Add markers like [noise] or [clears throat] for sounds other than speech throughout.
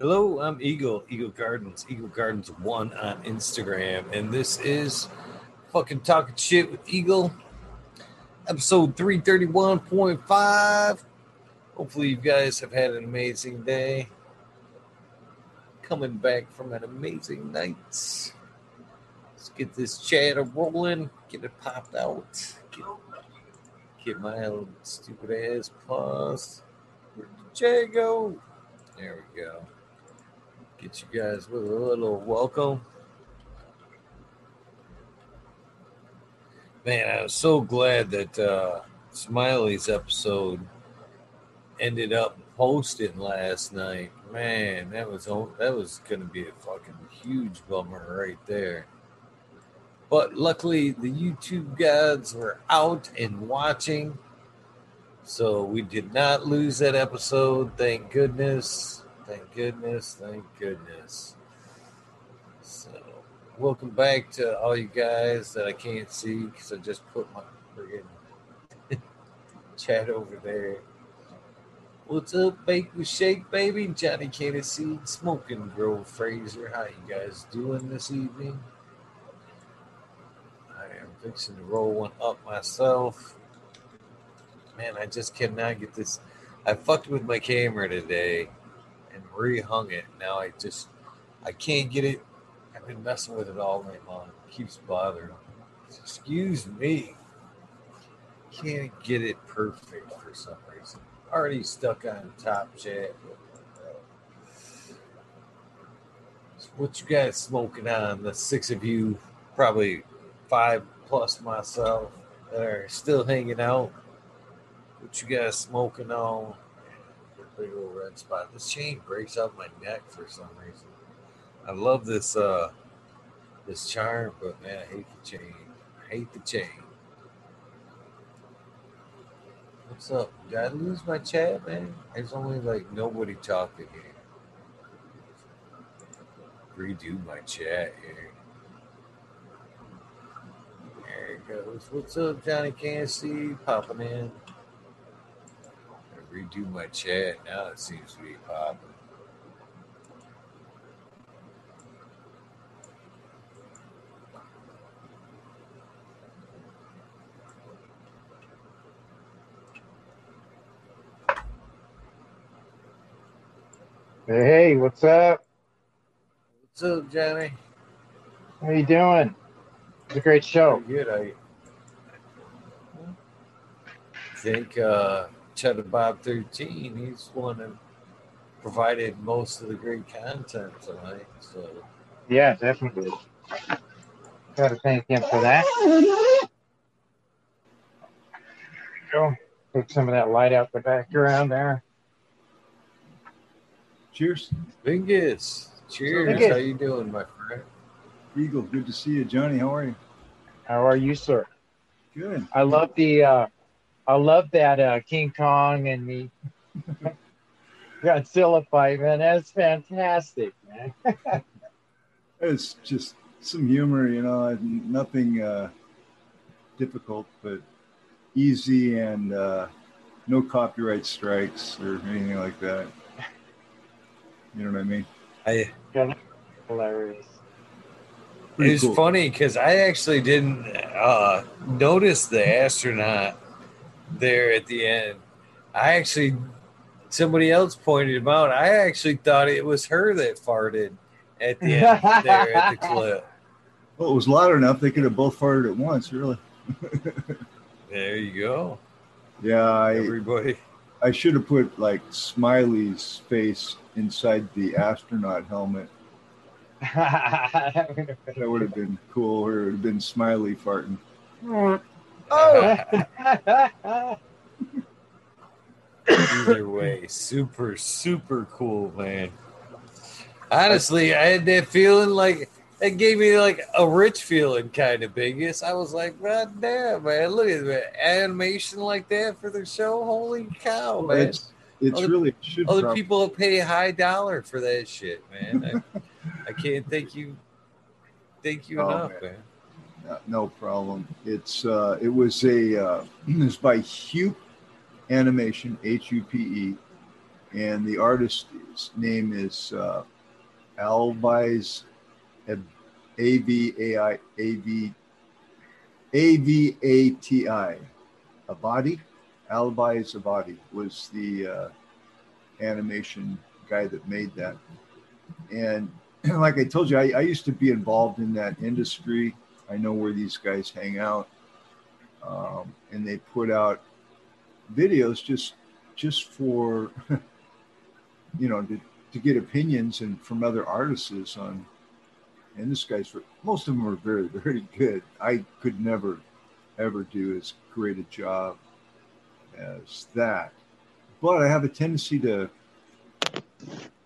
Hello, I'm Eagle, Eagle Gardens, Eagle Gardens One on Instagram, and this is fucking talking shit with Eagle, episode 331.5. Hopefully, you guys have had an amazing day. Coming back from an amazing night. Let's get this chatter rolling, get it popped out, get, get my stupid ass paused. Where'd the J go? There we go get you guys with a little welcome. Man, I was so glad that uh, Smiley's episode ended up posting last night. Man, that was that was to be a fucking huge bummer right there. But luckily, the YouTube gods were out and watching, so we did not lose that episode. Thank goodness. Thank goodness. Thank goodness. So, welcome back to all you guys that I can't see because I just put my friggin' [laughs] chat over there. What's up, Bake with Shake, baby? Johnny Candy Seed, Smoking Grove Fraser. How you guys doing this evening? I am fixing to roll one up myself. Man, I just cannot get this. I fucked with my camera today rehung it. Now I just I can't get it. I've been messing with it all night long. It keeps bothering. Excuse me. Can't get it perfect for some reason. Already stuck on top chat. what you guys smoking on? The six of you, probably five plus myself, that are still hanging out. What you guys smoking on? Big old red spot. This chain breaks out my neck for some reason. I love this uh this charm, but man, I hate the chain. I hate the chain. What's up? Did I lose my chat, man? There's only like nobody talking here. Redo my chat here. There it goes. What's up, Johnny see popping in redo my chat. Now it seems to be popping. Hey, what's up? What's up, Johnny? How you doing? It's a great show. Pretty good. I think uh, Cheddar Bob 13, he's one that provided most of the great content tonight. So yeah, definitely. Got to thank him for that. Go take some of that light out the background there. Cheers. Bingus. Cheers. Bingus. How you doing, my friend? Eagle, good to see you. Johnny, how are you? How are you, sir? Good. I love the uh, I love that uh, King Kong and the [laughs] Godzilla fight, man. That's fantastic, man. [laughs] it's just some humor, you know, nothing uh, difficult, but easy and uh, no copyright strikes or anything like that. You know what I mean? I hilarious. it's cool. funny because I actually didn't uh, notice the astronaut there at the end. I actually, somebody else pointed him out. I actually thought it was her that farted at the end [laughs] there at the clip. Well, it was loud enough they could have both farted at once, really. there you go. Yeah, I, everybody. I should have put like Smiley's face inside the astronaut helmet. [laughs] that would have been cool, or it would have been Smiley farting. Mm. Oh. Either way, super, super cool, man. Honestly, I had that feeling like it gave me like a rich feeling kind of biggest. I was like, God damn, man, look at that animation like that for the show. Holy cow, man. It's, it's other, really should other probably. people pay high dollar for that shit, man. I, I can't thank you thank you oh, enough, man. man. No problem. It's uh, it was a uh, [clears throat] it was by Hupe Animation H U P E, and the artist's name is uh, Alvise A V A I A V A V A T I. Abadi, Alvise Abadi was the uh, animation guy that made that. And [clears throat] like I told you, I, I, used to be involved in that industry. I know where these guys hang out, um, and they put out videos just just for [laughs] you know to, to get opinions and from other artists on. And this guy's most of them are very [laughs] very good. I could never ever do as great a job as that, but I have a tendency to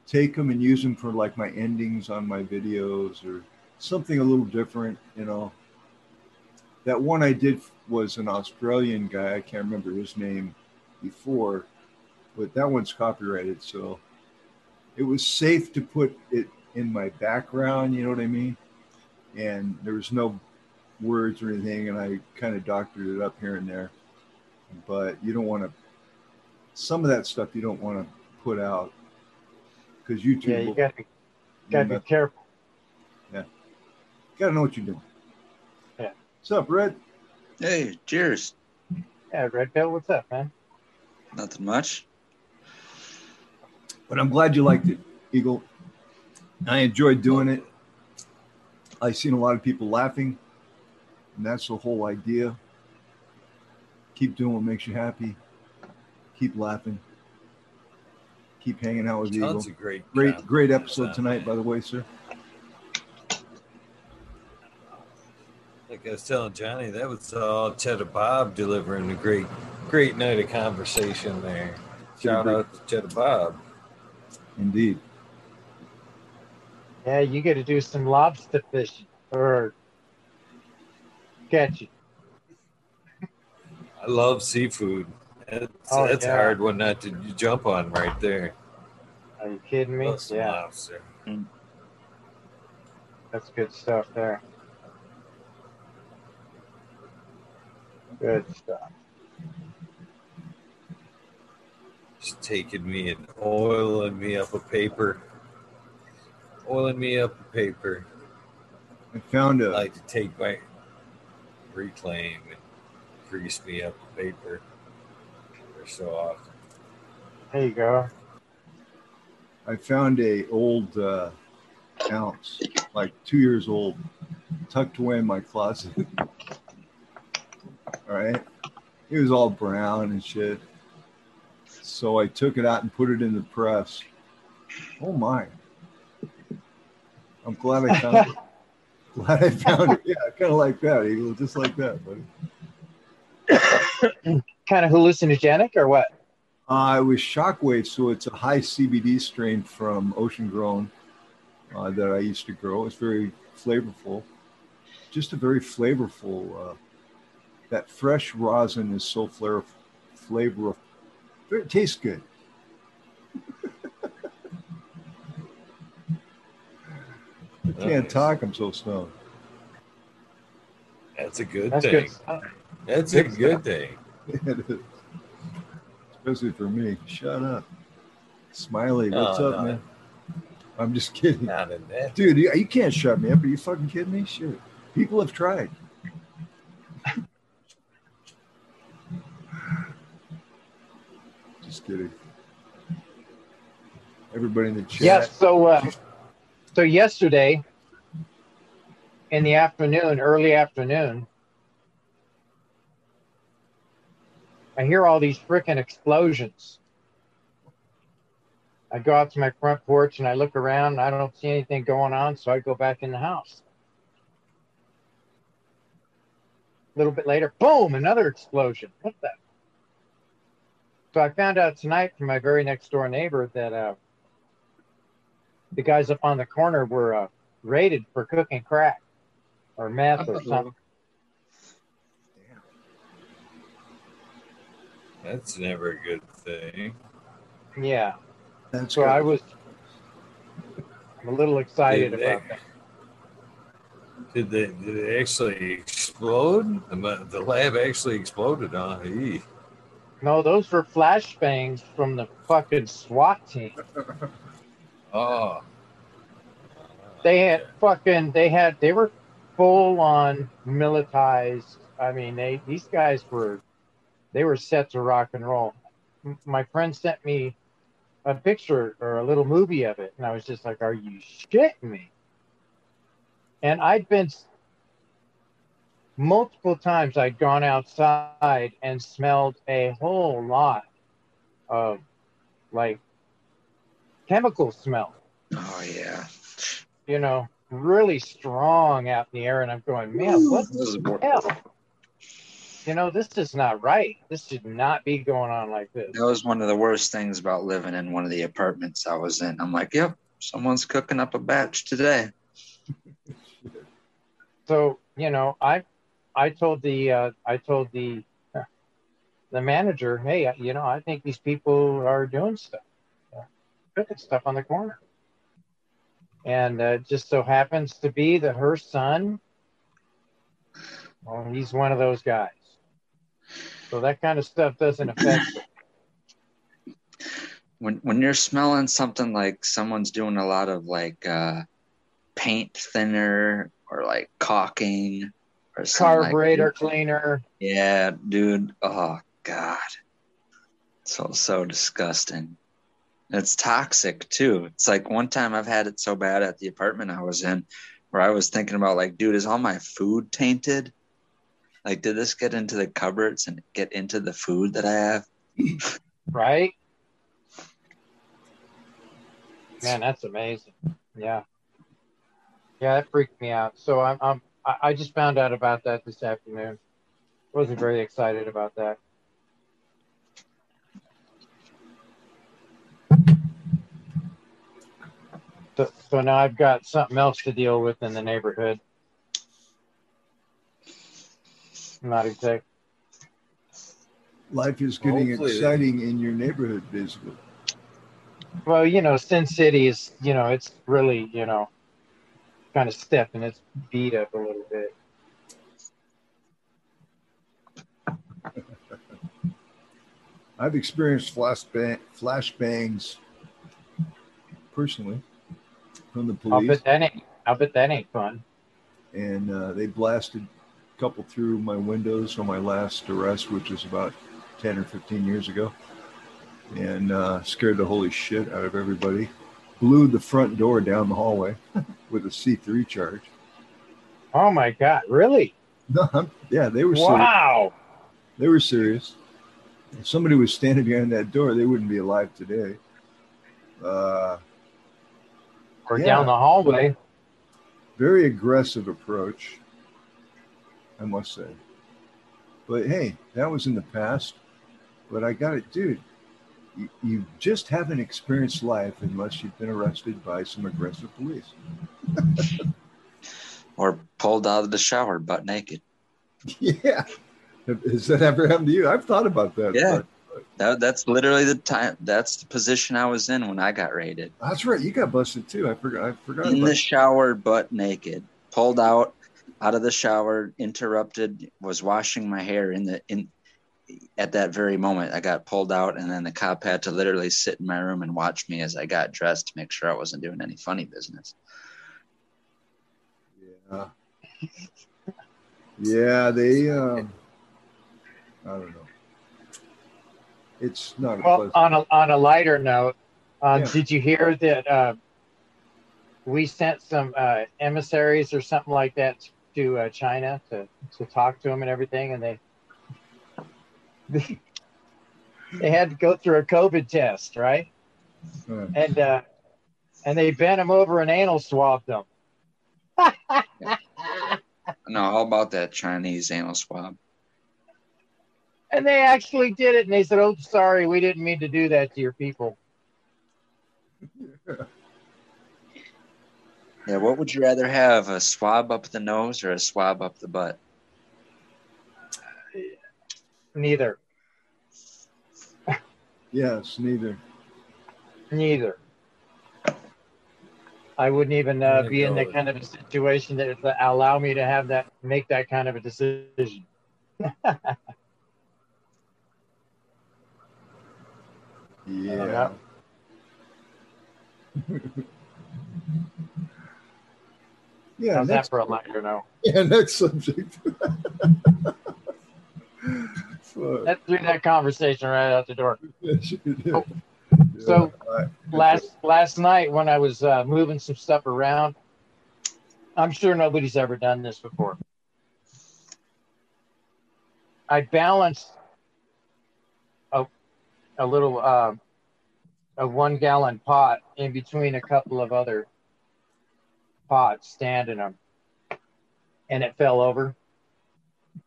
take them and use them for like my endings on my videos or something a little different, you know. That one I did was an Australian guy. I can't remember his name before, but that one's copyrighted. So it was safe to put it in my background, you know what I mean? And there was no words or anything, and I kind of doctored it up here and there. But you don't want to, some of that stuff you don't want to put out because YouTube. Yeah, you got to be careful. Yeah, got to know what you're doing. Yeah. What's up, Red? Hey, cheers. Yeah, Red Pill, what's up, man? Nothing much. But I'm glad you liked it, Eagle. I enjoyed doing it. I've seen a lot of people laughing, and that's the whole idea. Keep doing what makes you happy. Keep laughing keep hanging out with you. Tons of great, great, great episode tonight, by the way, sir. I was telling Johnny, that was all Cheddar Bob delivering a great, great night of conversation there. Shout out to Cheddar Bob. Indeed. Yeah, you get to do some lobster fishing or catching. I love seafood. That's, oh, that's yeah. a hard one not to jump on right there. Are you kidding me? yeah. Lobster. That's good stuff there. Good stuff. Just taking me and oiling me up a paper. Oiling me up a paper. I found a. I like to take my reclaim and grease me up a paper so often. There you go. I found a old uh, ounce, like two years old, tucked away in my closet. [laughs] right, it was all brown and shit. So I took it out and put it in the press. Oh my! I'm glad I found it. [laughs] Glad I found it. Yeah, kind of like that, Eagle, just like that, buddy. kind of hallucinogenic or what? Uh, it was Shockwave, so it's a high CBD strain from Ocean Grown uh, that I used to grow. It's very flavorful, just a very flavorful. Uh, that fresh rosin is so flavor, flavorful. It tastes good. [laughs] I can't talk. I'm so stoned. That's a good That's thing. Good That's a good thing. [laughs] Especially for me. Shut up. Smiley, what's Oh, up, no. man? I'm just kidding. Not in that. Dude, you, you can't shut me up. Are you fucking kidding me? Shit. People have tried. Just kidding. Everybody in the chat. Yes. So, uh, so yesterday in the afternoon, early afternoon, I hear all these freaking explosions. I go out to my front porch and I look around. And I don't see anything going on, so I go back in the house. A little bit later, boom, another explosion. What the? So I found out tonight from my very next door neighbor that uh, the guys up on the corner were uh, raided for cooking crack or meth or something. That's never a good thing. Yeah. That's So good. I was I'm a little excited Did they- about that. Did they did it actually explode? The, the lab actually exploded on. Huh? No, those were flashbangs from the fucking SWAT team. [laughs] Oh, They had fucking. They had. They were full on militarized. I mean, they these guys were. They were set to rock and roll. My friend sent me a picture or a little movie of it, and I was just like, "Are you shitting me?" And I'd been multiple times. I'd gone outside and smelled a whole lot of like chemical smell Oh yeah. you know, really strong out in the air, and I'm going, man, what the hell? You know, this is not right. This should not be going on like this. That was one of the worst things about living in one of the apartments I was in. I'm like, yep, someone's cooking up a batch today. So, you know, I, I told the, uh, I told the, the manager, hey, you know, I think these people are doing stuff, uh, cooking stuff on the corner, and uh, just so happens to be that her son, well, he's one of those guys. So that kind of stuff doesn't affect. When when you're smelling something like someone's doing a lot of like uh, paint thinner or like caulking or something like carburetor cleaner. Yeah, dude. Oh God. So so disgusting. It's toxic too. It's like one time I've had it so bad at the apartment I was in where I was thinking about like, dude, is all my food tainted? Like did this get into the cupboards and get into the food that I have? right? Man, that's amazing. Yeah, yeah, that freaked me out. So I'm, I'm I I just found out about that this afternoon. Wasn't very excited about that. So, so now I've got something else to deal with in the neighborhood. Not exact. Life is getting Hopefully exciting in your neighborhood, basically. Well, you know, Sin City is, you know, it's really, you know, kind of stepping its beat up a little bit. [laughs] I've experienced flash bang, flashbangs personally from the police. I'll bet that ain't. I'll bet that ain't fun. and uh, they blasted a couple through my windows on my last arrest, which was about 10 or 15 years ago, and uh, scared the holy shit out of everybody. Blew the front door down the hallway [laughs] with a C3 charge. Oh my God! Really? [laughs] No, yeah, they were serious. Wow! They were serious. If somebody was standing behind that door, they wouldn't be alive today. Uh, Or Yeah. down the hallway. very aggressive approach, I must say. But hey, that was in the past. But I got it, dude. You, just haven't experienced life unless you've been arrested by some aggressive police. [laughs] Or pulled out of the shower butt naked. yeah. Has that ever happened to you? I've thought about that. Yeah. That, that's literally the time that's the position I was in when I got raided. that's right. You got busted too. I forgot. I forgot in the shower butt naked pulled out out of the shower interrupted was washing my hair in the in at that very moment i got pulled out and then the cop had to literally sit in my room and watch me as i got dressed to make sure i wasn't doing any funny business Yeah. Yeah, they um I don't know. It's not a Well, pleasant. on a on a lighter note, uh, Yeah. did you hear that uh, we sent some uh, emissaries or something like that to uh, China to to talk to them and everything, and they they, [laughs] they had to go through a COVID test, right? Uh, And uh, and they bent them over and anal swabbed them. [laughs] no how about that chinese anal swab And they actually did it, and they said, "Oh, sorry, we didn't mean to do that to your people." [laughs] yeah what would you rather have a swab up the nose or a swab up the butt Neither, yes, neither. neither. I wouldn't even uh, be in that kind of a situation that would allow me to have that, make that kind of a decision. [laughs] Yeah. yeah, How's that next, for a lighter now? [laughs] yeah, next subject. [laughs] So, That threw that conversation right out the door. [laughs] yes, you did. Oh, Yeah, so right. last last night when I was uh, moving some stuff around, I'm sure nobody's ever done this before. I balanced a a little uh, a one gallon pot in between a couple of other pots standing them, and it fell over.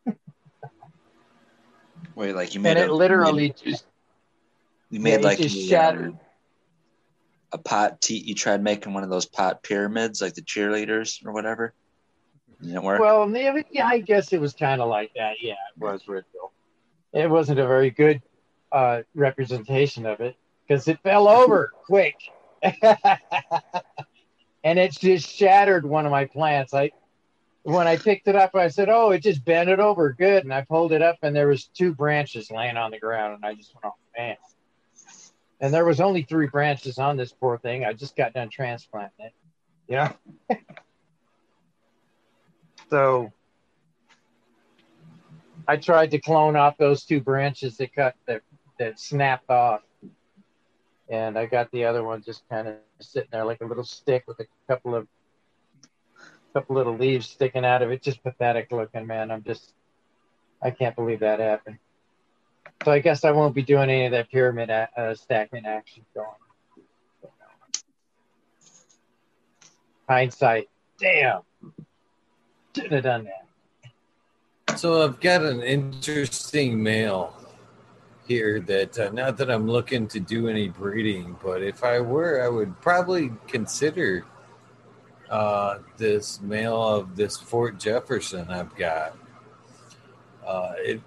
[laughs] Wait, like you made And a, it literally just you made like just a, uh, shattered. a pot. T- you tried making one of those pot pyramids, like the cheerleaders or whatever. Didn't work. Well, yeah, I guess it was kind of like that. Yeah, it was Ridgeville. It wasn't a very good uh, representation of it because it fell over [laughs] quick, [laughs] and it just shattered one of my plants. I when I picked it up, I said, "Oh, it just bent it over good," and I pulled it up, and there was two branches laying on the ground, and I just went, "Oh man!" And there was only three branches on this poor thing. I just got done transplanting it. Yeah. [laughs] So I tried to clone off those two branches that cut that that snapped off. And I got the other one just kind of sitting there like a little stick with a couple of couple little leaves sticking out of it. Just pathetic looking, man. I'm just I can't believe that happened. So I guess I won't be doing any of that pyramid a- uh, stacking action going. Hindsight, damn, shouldn't have done that. So I've got an interesting male here that uh, not that I'm looking to do any breeding, but if I were, I would probably consider uh, this male of this Fort Jefferson I've got. Uh, it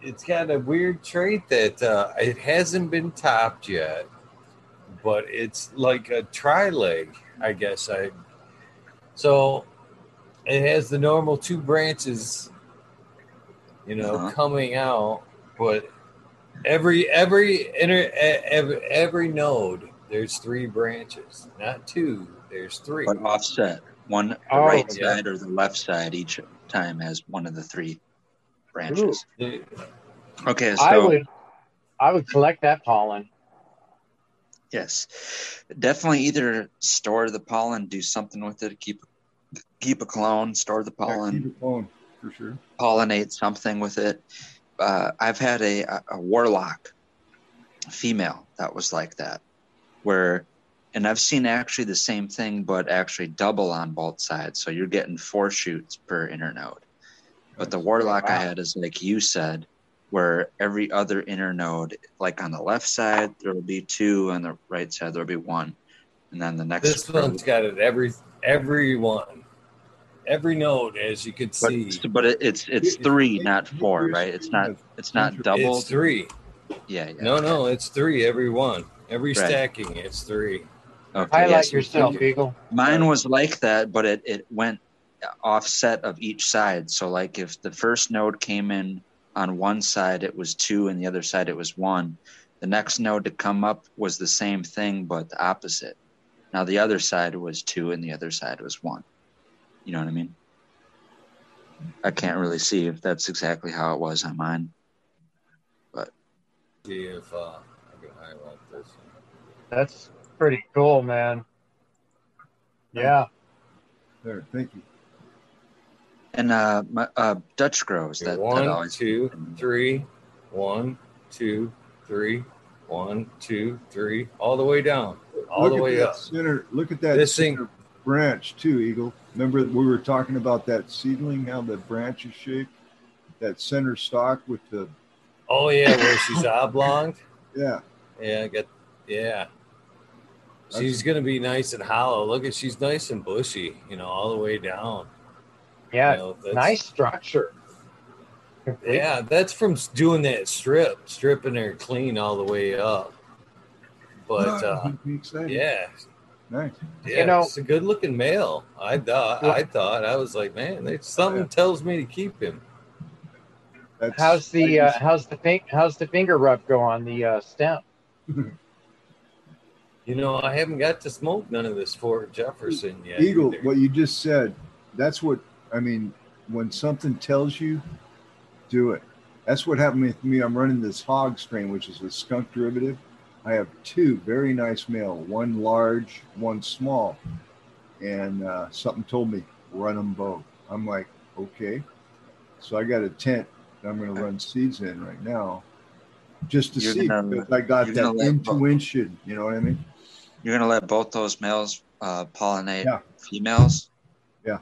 it's got a weird trait that uh, it hasn't been topped yet, but it's like a tri leg, I guess. I so it has the normal two branches you know, Uh-huh. coming out. But every every inter every, every node, there's three branches, not two. There's three. but offset. One the Oh, right yeah. side or the left side each time has one of the three branches. The- Okay, so I would, I would collect that pollen. yes, definitely either store the pollen, do something with it, keep keep a clone, store the Yeah, pollen, keep it going, for sure. pollinate something with it. Uh, I've had a, a, a warlock female that was like that, where, and I've seen actually the same thing, but actually double on both sides. So you're getting four shoots per internode. But the warlock I had is like you said, where every other internode, like on the left side, there will be two, on the right side, there will be one. And then the next this one's got it every every one, every node, as you can see. but it, it's it's three, not four, right? It's not it's not doubled. It's three. Yeah, yeah. No, no, it's three. Every one, every Right. stacking, it's three. Okay, Highlight yes. yourself, Eagle. Mine was like that, but it, it went offset of each side. So, like if the first node came in on one side, it was two, and the other side, it was one. The next node to come up was the same thing, but the opposite. Now, the other side was two, and the other side was one. You know what I mean? I can't really see if that's exactly how it was on mine. But see if uh, I can highlight this. That's pretty cool, man. Yeah. There, thank you. And uh, my, uh, Dutch grows that, that always two, three, one, two, three, one, two, three, all the way down, all look the way up. Center, look at that This center thing- branch too, Eagle. Remember we were talking about that seedling, how the branch is shaped? That center stalk with the Oh yeah, where she's oblong. [laughs] yeah. Yeah, I got yeah. She's gonna be nice and hollow. Look at she's nice and bushy, you know, all the way down. Yeah. You know, nice structure. Yeah, that's from doing that strip, stripping her clean all the way up. But uh, Keep me excited. yeah, Nice. yeah, You know- it's a good looking male. I thought. I thought. I was like, man, there's something Yeah. tells me to keep him. That's How's the uh, how's the fin- how's the finger rub go on the uh, stem? [laughs] You know, I haven't got to smoke none of this Fort Jefferson yet. Eagle, either. what you just said, that's what I mean. When something tells you, do it. That's what happened with me. I'm running this hog strain, which is a skunk derivative. I have two very nice male, one large, one small. And uh, something told me, run them both. I'm like, okay. So I got a tent that I'm going to run seeds in right now just to You're see gonna- because I got that gonna let both- intuition. You know what I mean? You're gonna let both those males uh, pollinate Yeah. females. Yeah.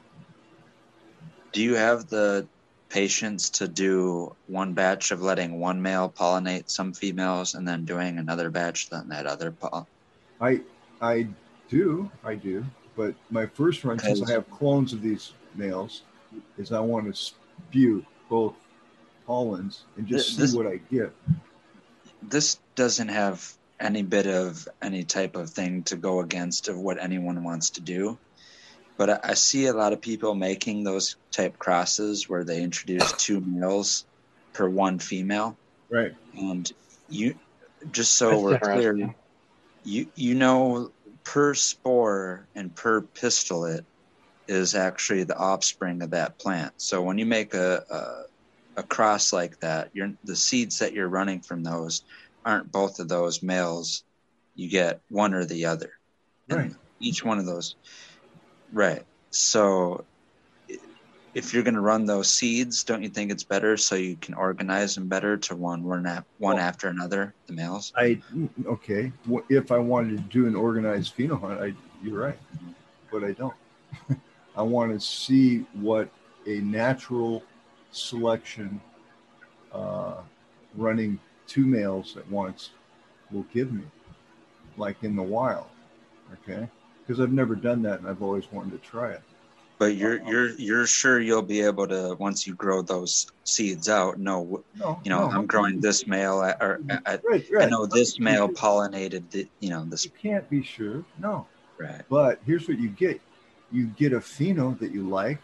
Do you have the patience to do one batch of letting one male pollinate some females, and then doing another batch than that other poll? I I do, I do. But my first run, since I have clones of these males, is I want to spew both pollens and just this- see what I get. This doesn't have any bit of any type of thing to go against of what anyone wants to do. But I, I see a lot of people making those type crosses where they introduce two males per one female. Right. And you, just so That's we're clear, you you know per spore and per pistolate is actually the offspring of that plant. So when you make a a, a cross like that, you're the seeds that you're running from those aren't both of those males. You get one or the other. And Right. Each one of those. Right. So if you're going to run those seeds, don't you think it's better so you can organize them better to one one, ap- one Well- after another, the males? I okay. If I wanted to do an organized pheno hunt, I you're right, but I don't. [laughs] I want to see what a natural selection uh, running two males at once will give me, like in the wild. Okay, because I've never done that and I've always wanted to try it. But you're you're you're sure you'll be able to once you grow those seeds out. No, No, you know no, I'm growing this male, I- or I, Right, I know this male pollinated. The, you know this You can't be sure. No, right. But here's what you get you get a pheno that you like,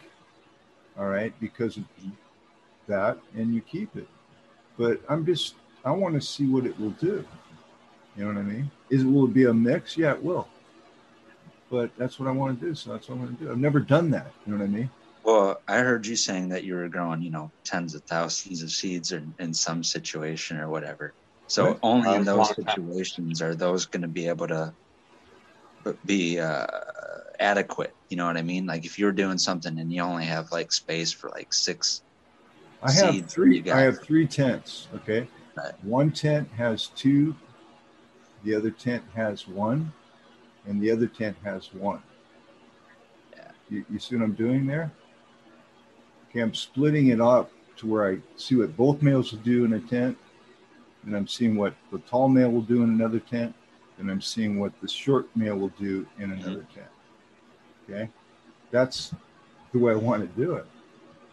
all right, because of that, and you keep it. But I'm just, I want to see what it will do. You know what I mean? Is it, will it be a mix? Yeah, it will. But that's what I want to do. So that's what I'm going to do. I've never done that. You know what I mean? Well, I heard you saying that you were growing, you know, tens of thousands of seeds or in some situation or whatever. So Right. only Uh, in those situations are those going to be able to be uh, adequate. You know what I mean? Like if you're doing something and you only have like space for like six, I have Seeds, you three. got- I have three tents. Okay, Right. One tent has two, the other tent has one, and the other tent has one. Yeah. You, you see what I'm doing there? Okay, I'm splitting it up to where I see what both males will do in a tent, and I'm seeing what the tall male will do in another tent, and I'm seeing what the short male will do in mm-hmm. another tent. Okay, that's the way I want to do it.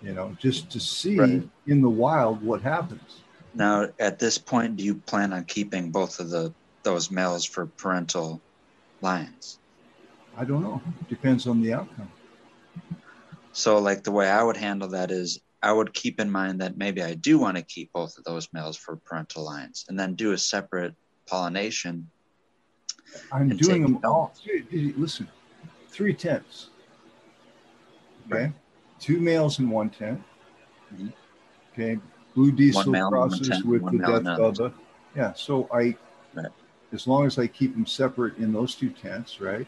You know, just to see Right. in the wild what happens. Now, at this point, do you plan on keeping both of the those males for parental lines? I don't know. Depends on the outcome. So, like the way I would handle that is, I would keep in mind that maybe I do want to keep both of those males for parental lines, and then do a separate pollination. I'm doing them all. Listen, three tents. Okay, Right. two males in one tent. Mhm. Okay, blue diesel male crosses with the death bubba. Yeah, so I, Right. as long as I keep them separate in those two tents, right?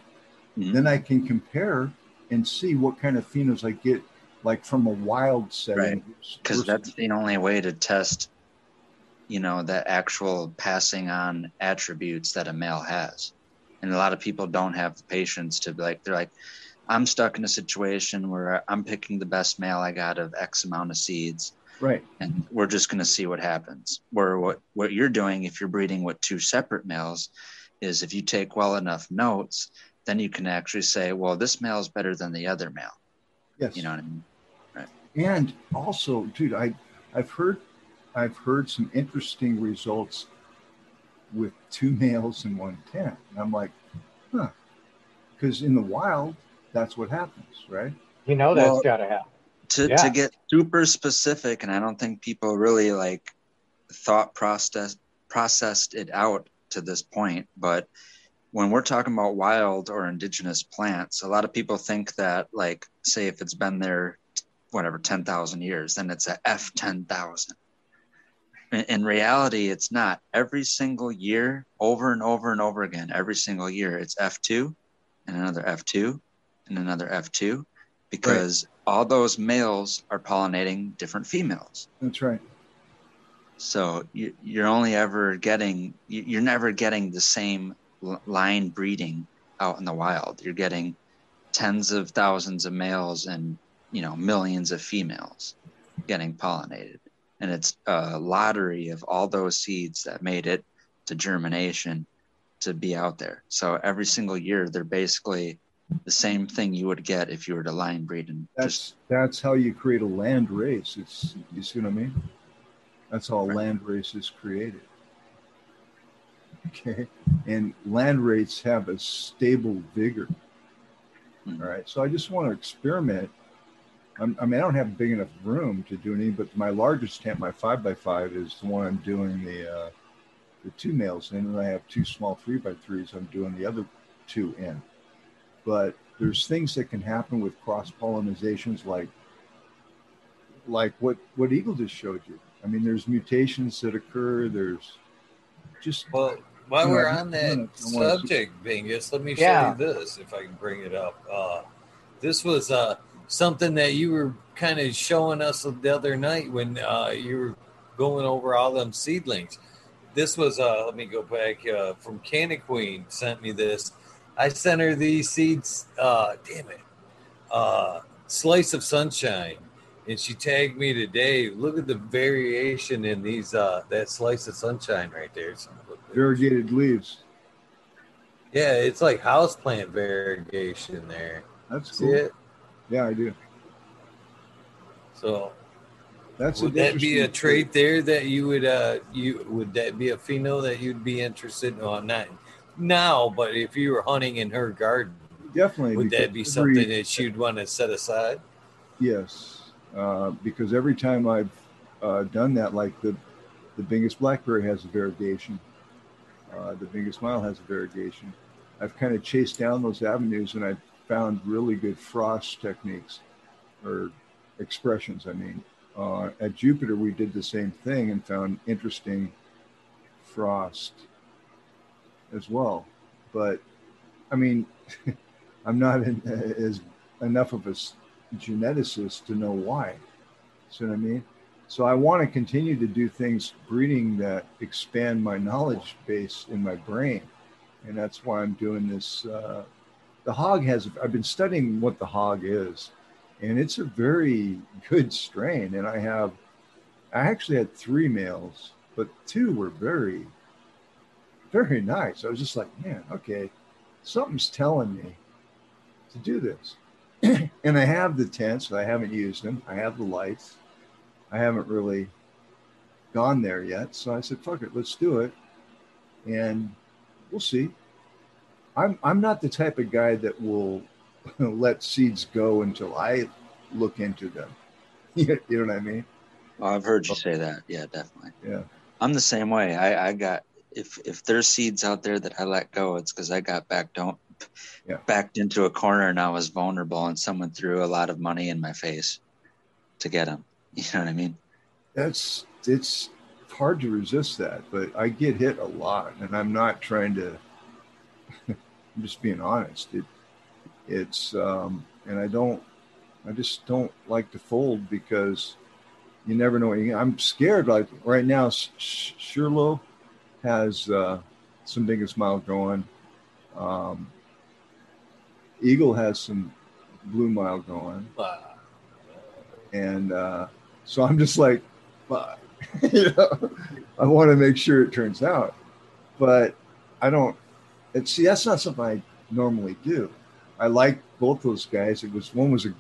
Mhm. Then I can compare and see what kind of phenos I get, like from a wild setting. because versus- that's the only way to test you know the actual passing on attributes that a male has and a lot of people don't have the patience to be like they're like i'm stuck in a situation where i'm picking the best male i got of x amount of seeds right. and we're just going to see what happens where what what you're doing if you're breeding with two separate males is if you take well enough notes then you can actually say well this male is better than the other male Yes. you know what i mean Right. And also, dude, I I've heard I've heard some interesting results with two males in one tent. And I'm like, huh. Because in the wild, that's what happens, right? You know that's Well- got to happen. To Yeah. to get super specific and i don't think people really like thought process processed it out to this point, but when we're talking about wild or indigenous plants, a lot of people think that, like, say, if it's been there, whatever, 10,000 years, then it's a F 10,000. In, in reality, it's not. Every single year, over and over and over again, every single year, it's F2 and another F2 and another F2 because right. all those males are pollinating different females. That's right. So you, you're only ever getting, you're never getting the same line breeding out in the wild. You're getting tens of thousands of males and you know millions of females getting pollinated, and it's a lottery of all those seeds that made it to germination to be out there. So every single year, they're basically the same thing you would get if you were to line breed and that's just, that's how you create a land race. It's you see what I mean? That's how right. land race is created. Okay. And land races have a stable vigor. Mm-hmm. All right. So I just want to experiment. I'm, i mean, I don't have big enough room to do anything, but my largest tent, my five by five, is the one I'm doing the uh, the two males in, and I have two small three by threes. I'm doing the other two in. But there's things that can happen with cross pollinizations, like like what what Eagle just showed you. I mean, there's mutations that occur. There's just well, while we're on that subject, Bingus, let me show yeah. you this if I can bring it up. Uh, this was uh, something that you were kind of showing us the other night when uh, you were going over all them seedlings. This was, uh, let me go back uh, from Candy Queen sent me this. I sent her these seeds. Uh, damn it. Uh, slice of sunshine and she tagged me today. Look at the variation in these uh that slice of sunshine right there. Variegated leaves. Yeah, it's like houseplant variegation there. That's cool. It? Yeah, I do. So that's would that be a trait there that you would uh you would that be a female that you'd be interested in? Well, not now, but if you were hunting in her garden, definitely would that be something that she'd want to set aside? Yes, uh, because every time I've uh, done that, like the the Bingus Blackberry has a variegation, uh, the Bingus Smile has a variegation. I've kind of chased down those avenues and I've found really good frost techniques or expressions. I mean, uh, at Jupiter we did the same thing and found interesting frost as well. But I mean, [laughs] I'm not in, as enough of a geneticist to know why. See what I mean? So I want to continue to do things breeding that expand my knowledge base in my brain, and that's why I'm doing this. Uh, the hog has. I've been studying what the hog is, and it's a very [laughs] good strain. And I have, I actually had three males, but two were very, very nice. I was just like, man, okay, something's telling me to do this. [clears throat] and I have the tents, but I haven't used them. I have the lights. I haven't really gone there yet. So I said, fuck it, let's do it. And we'll see. I'm I'm not the type of guy that will [laughs] let seeds go until I look into them. [laughs] you know what I mean? I've heard you oh. say that. Yeah, definitely. Yeah. I'm the same way. I, I got if if there's seeds out there that I let go, it's because I got back don't yeah. backed into a corner and I was vulnerable, and someone threw a lot of money in my face to get them. [laughs] You know what I mean? That's it's hard to resist that, but I get hit a lot, and I'm not trying to. [laughs] I'm just being honest. It it's um, and I don't. I just don't like to fold because you never know. I'm scared. Like right now, Shirlo has uh, some Bingus Smile going. Um, Eagle has some blue mile going. And uh, so I'm just like, [laughs] you know, I want to make sure it turns out. But I don't, and see, that's not something I normally do. I like both those guys. It was one was a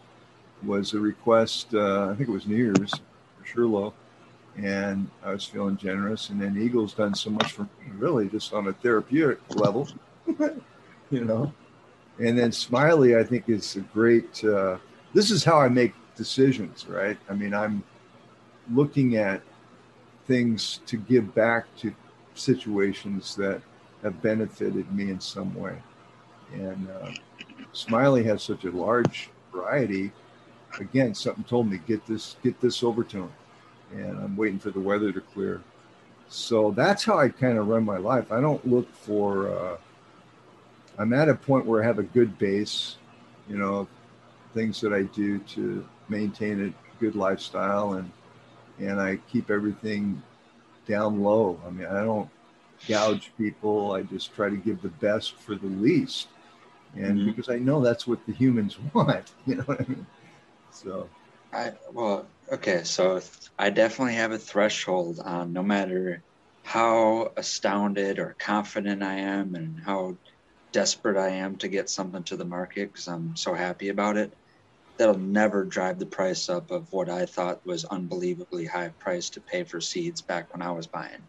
was a request. Uh, I think it was New Year's for Shirlo, and I was feeling generous. And then Eagle's done so much for me, really, just on a therapeutic level, [laughs] you know. And then Smiley, I think, is a great. Uh, this is how I make decisions, right? I mean, I'm looking at things to give back to situations that have benefited me in some way. And uh, Smiley has such a large variety. Again, something told me get this get this overtone, and I'm waiting for the weather to clear. So that's how I kind of run my life. I don't look for. Uh, I'm at a point where I have a good base, you know, things that I do to maintain a good lifestyle, and and I keep everything down low. I mean, I don't gouge people. I just try to give the best for the least, and mm-hmm. because I know that's what the humans [laughs] want. You know what I mean? So, I well, okay. So I definitely have a threshold on no matter how astounded or confident I am, and how desperate I am to get something to the market because I'm so happy about it. That'll never drive the price up of what I thought was unbelievably high price to pay for seeds back when I was buying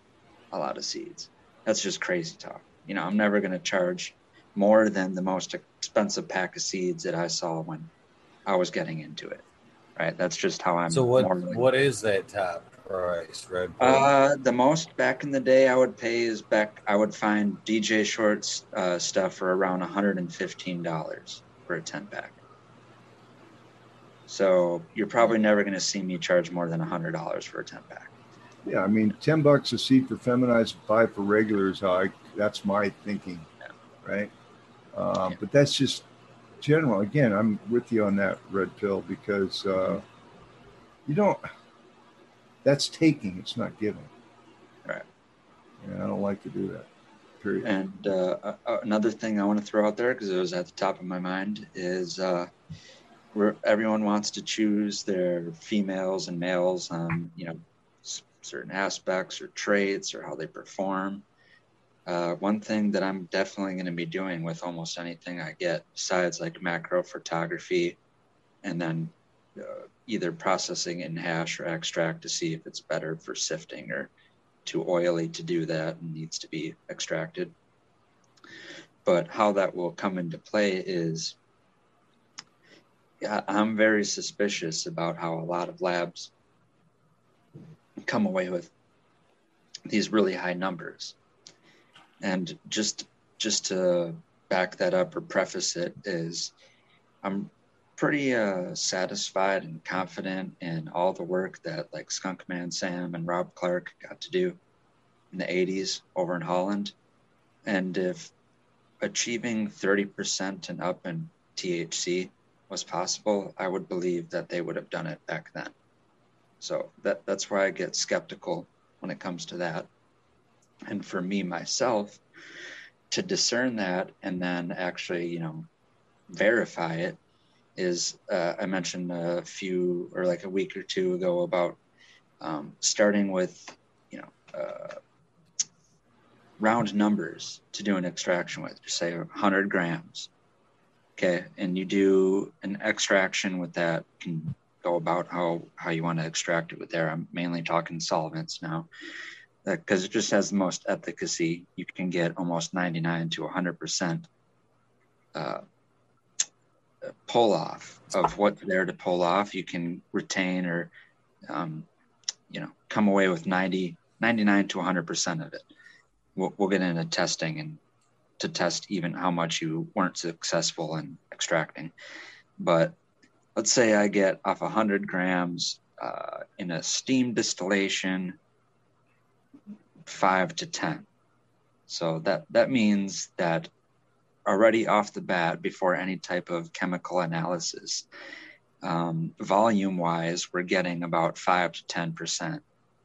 a lot of seeds. That's just crazy talk. You know, I'm never going to charge more than the most expensive pack of seeds that I saw when I was getting into it. Right. That's just how I'm. So what? What is that top price, Red? Pill? Uh, the most back in the day I would pay is back. I would find DJ Shorts uh, stuff for around 115 dollars for a 10 pack. So you're probably never going to see me charge more than hundred dollars for a 10 pack. Yeah, I mean, ten bucks a seed for feminized, five for regulars. How I that's my thinking, yeah. right? Um, yeah. But that's just general. Again, I'm with you on that red pill because uh, you don't. That's taking. It's not giving. Right. And I don't like to do that. Period. And uh, uh, another thing I want to throw out there because it was at the top of my mind is uh, where everyone wants to choose their females and males on you know certain aspects or traits or how they perform. Uh, one thing that I'm definitely going to be doing with almost anything I get, besides like macro photography, and then uh, either processing in hash or extract to see if it's better for sifting or too oily to do that and needs to be extracted. But how that will come into play is I'm very suspicious about how a lot of labs come away with these really high numbers. And just just to back that up or preface it is I'm pretty uh, satisfied and confident in all the work that like Skunkman Sam and Rob Clarke got to do in the 80s over in Holland. And if achieving 30% and up in THC was possible, I would believe that they would have done it back then. So that that's why I get skeptical when it comes to that. And for me myself, to discern that and then actually, you know, verify it is uh, I mentioned a few or like a week or two ago about um, starting with, you know, uh, round numbers to do an extraction with, just say 100 grams. Okay, and you do an extraction with that. Can go about how how you want to extract it with there. I'm mainly talking solvents now, because it just has the most efficacy. You can get almost 99 to 100 percent uh, pull off of what's there to pull off. You can retain or um, you know come away with 90 99 to 100 percent of it. We'll, we'll get into testing and to test even how much you weren't successful in extracting, but let's say I get off 100 grams uh, in a steam distillation, five to 10. So that, that means that already off the bat, before any type of chemical analysis, um, volume wise, we're getting about 5 to 10%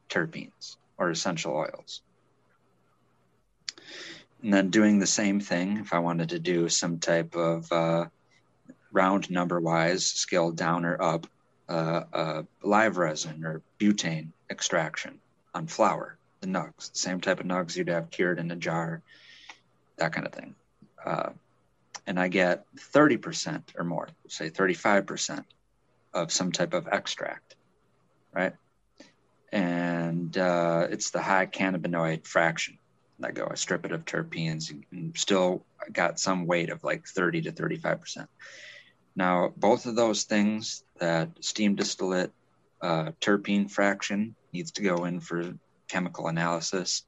terpenes or essential oils. And then doing the same thing, if I wanted to do some type of uh, round number wise, scale down or up, uh, uh, live resin or butane extraction on flower, the nugs, same type of nugs you'd have cured in a jar, that kind of thing. Uh, and I get 30% or more, say 35% of some type of extract, right? And uh, it's the high cannabinoid fraction. I go, I strip it of terpenes and still got some weight of like 30 to 35%. Now, both of those things, that steam distillate uh, terpene fraction needs to go in for chemical analysis,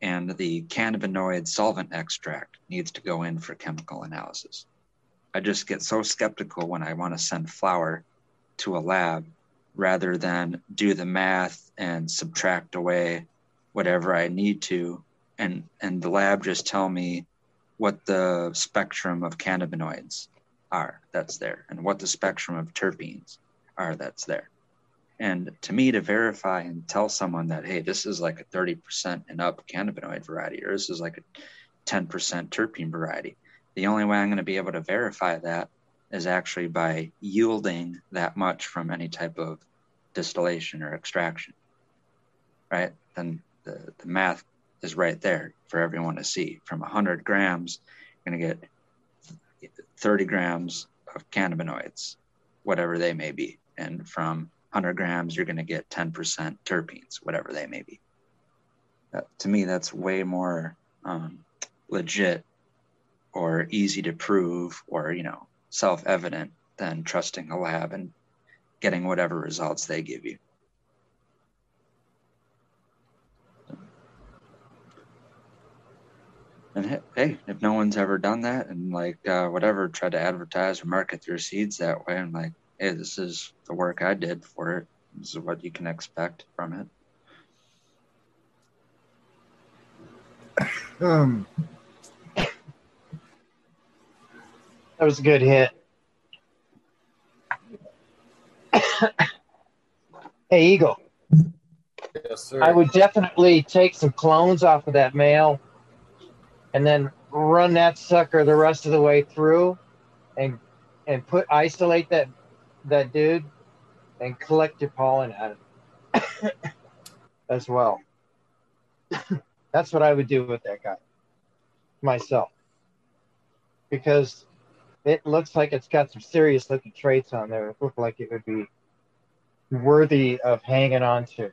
and the cannabinoid solvent extract needs to go in for chemical analysis. I just get so skeptical when I want to send flower to a lab rather than do the math and subtract away whatever I need to and and the lab just tell me what the spectrum of cannabinoids are that's there and what the spectrum of terpenes are that's there and to me to verify and tell someone that hey this is like a 30% and up cannabinoid variety or this is like a 10% terpene variety the only way i'm going to be able to verify that is actually by yielding that much from any type of distillation or extraction right then the, the math is right there for everyone to see. From 100 grams, you're going to get 30 grams of cannabinoids, whatever they may be. And from 100 grams, you're going to get 10% terpenes, whatever they may be. To me, that's way more um, legit or easy to prove or, you know, self evident than trusting a lab and getting whatever results they give you. And hey, if no one's ever done that and like uh, whatever, try to advertise or market their seeds that way, and like, hey, this is the work I did for it. This is what you can expect from it. [laughs] Um, That was a good hit. [coughs] hey, Eagle. Yes, sir. I would definitely take some clones off of that male and then run that sucker the rest of the way through and and put isolate that that dude and collect your pollen out of it as well. [coughs] That's what I would do with that guy myself. Because it looks like it's got some serious looking traits on there. It looked like it would be worthy of hanging on to.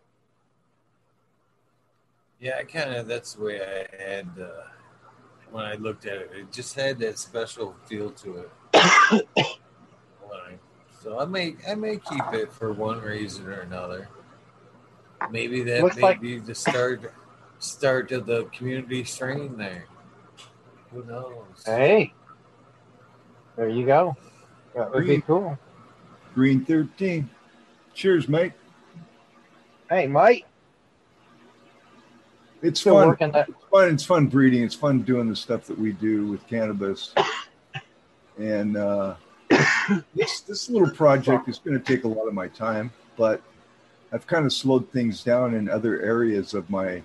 Yeah, I kind of that's the way I had uh, when I looked at it. It just had that special feel to it. [coughs] Like, so I may I may keep it for one reason or another. Maybe that Looks may like- be the start start of the community strain there. Who knows? Hey, there you go. That would be Green. cool. Green 13. Cheers, mate. Hey, Mike, It's still fun. working that. It's fun. It's fun breeding. It's fun doing the stuff that we do with cannabis. [laughs] And uh, this this little project is going to take a lot of my time, but I've kind of slowed things down in other areas of my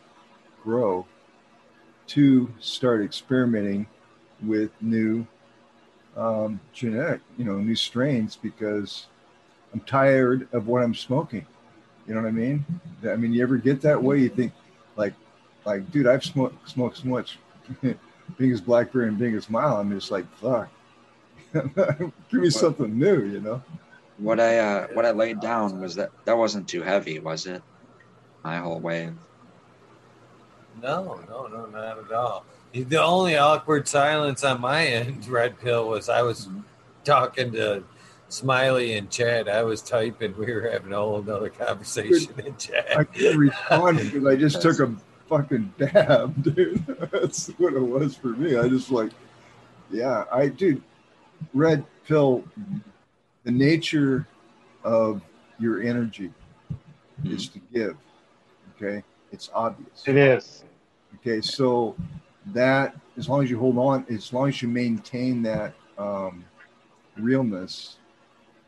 grow to start experimenting with new um, genetic, you know, new strains because I'm tired of what I'm smoking. You know what I mean? I mean, you ever get that way? You think like like, dude, I've smoked smoked so much [laughs] biggest blackberry and biggest mile. I'm just like, fuck. [laughs] Give me something new, you know. What I uh, what I laid down was that that wasn't too heavy, was it? My whole wave. No, no, no, not at all. The only awkward silence on my [laughs] end, Red Pill, was I was talking to Smiley and Chad. I was typing. We were having a whole other conversation in chat. I chat. couldn't respond because I just [laughs] took a fucking dab, dude. That's what it was for me. I just like, yeah, I dude, red pill. The nature of your energy is to give. Okay, it's obvious. It is. Okay, so that as long as you hold on, as long as you maintain that um, realness,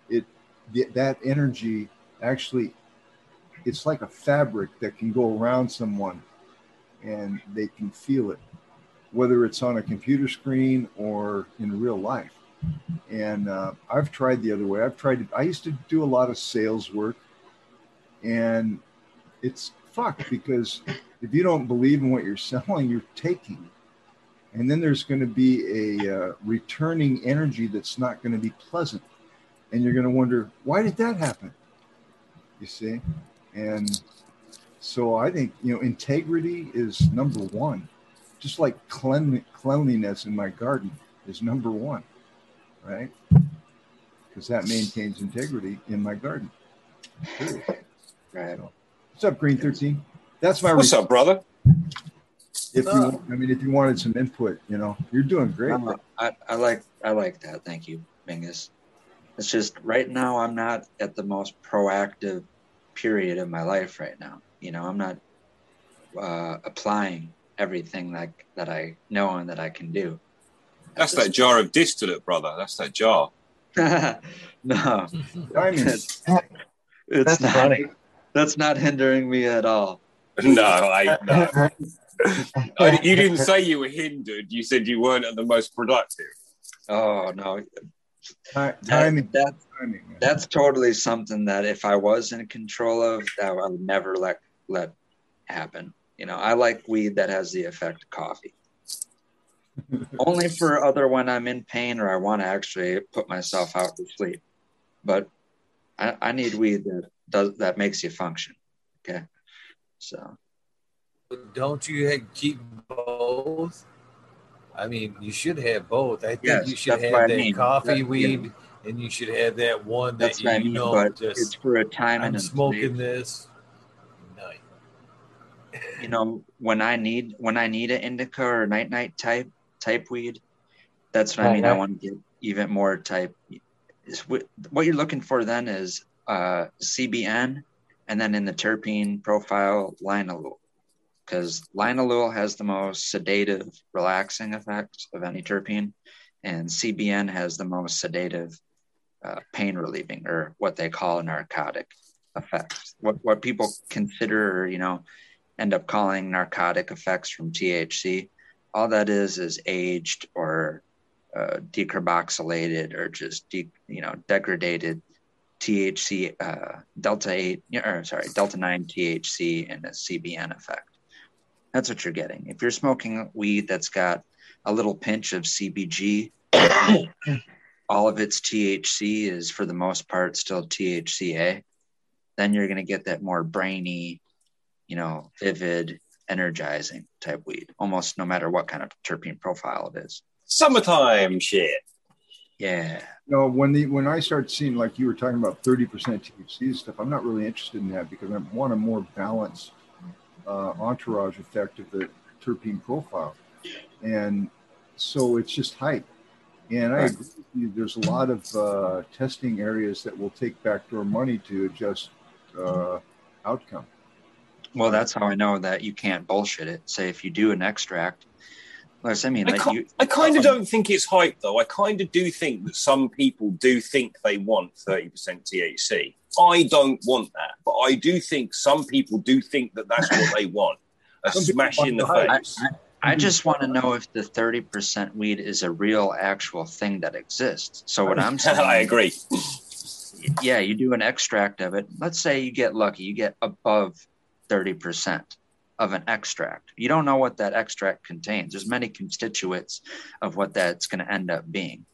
it th- that energy actually, it's like a fabric that can go around someone, and they can feel it, whether it's on a computer screen or in real life. And uh, I've tried the other way. I've tried. To, I used to do a lot of sales work, and it's fucked because if you don't believe in what you're [laughs] selling, you're taking. And then there's going to be a uh, returning energy that's not going to be pleasant. And you're going to wonder, why did that happen? You see? And so I think, you know, integrity is number one. Just like cleanli- cleanliness in my garden is number one, right? Because that maintains integrity in my garden. Period. Right. What's up, Green 13? That's my What's up, brother? If stuff. you, I mean, if you wanted some input, you know, you're doing great. Uh, I, I like I like that. Thank you, Mingus. It's just right now I'm not at the most proactive period of my life right now. You know, I'm not uh, applying everything that that I know and that I can do. That's that jar of distillate, brother. That's that jar. [laughs] no, Diamonds. it's That's not. funny. That's not hindering me at all. [laughs] No, I no. I- you didn't say you were hindered. You said you weren't at the most productive. Oh no, Ti- that, Timing. that timing. that's totally something that if I was in control of, that I would never let let happen. You know, I like weed that has the effect of coffee. Only for other when I'm in pain or I want to actually put myself out to sleep. But I, I need weed that does that makes you function. Okay, so Don't you keep both? I mean, you should have both. I think Yes, you should have what I that mean. coffee That- weed, and you should have that one that that's what I you mean. know But it's for a time I'm and smoking this. Night. you know when i need when i need an indica or night night type type weed. That's what i mean. I want to get even more type. What what you're looking for then is uh cbn and then in the terpene profile linalool because linalool has the most sedative relaxing effects of any terpene and cbn has the most sedative uh, pain relieving or what they call a narcotic effects. What what people consider you know end up calling narcotic effects from THC. All that is is aged or uh, decarboxylated or just de- you know degraded THC uh, delta eight or sorry delta nine THC and a CBN effect. That's what you're getting. If you're smoking weed that's got a little pinch of CBG, [coughs] all of its THC is for the most part still THCA. Then you're going to get that more brainy, you know, vivid, energizing type weed, almost no matter what kind of terpene profile it is. Summertime shit. Yeah. No, when the when I start seeing like you were talking about thirty percent THC stuff, I'm not really interested in that because I want a more balanced uh, entourage effect of the terpene profile, and so it's just hype. And I agree with you. There's a lot of uh, testing areas that will take backdoor money to adjust uh, outcome. Well, that's how I know that you can't bullshit it. Say if you do an extract, like I mean, I, like ki- you, I kind of um, don't think it's hype though. I kind of do think that some people do think they want 30% THC. I don't want that, but I do think some people do think that that's what they want. A smash in the the hype. face. I just want to know if the thirty percent weed is a real, actual thing that exists. So what I'm [laughs] saying, I agree. yeah, you do an extract of it. Let's say you get lucky, you get above 30% of an extract. You don't know what that extract contains. There's many constituents of what that's going to end up being.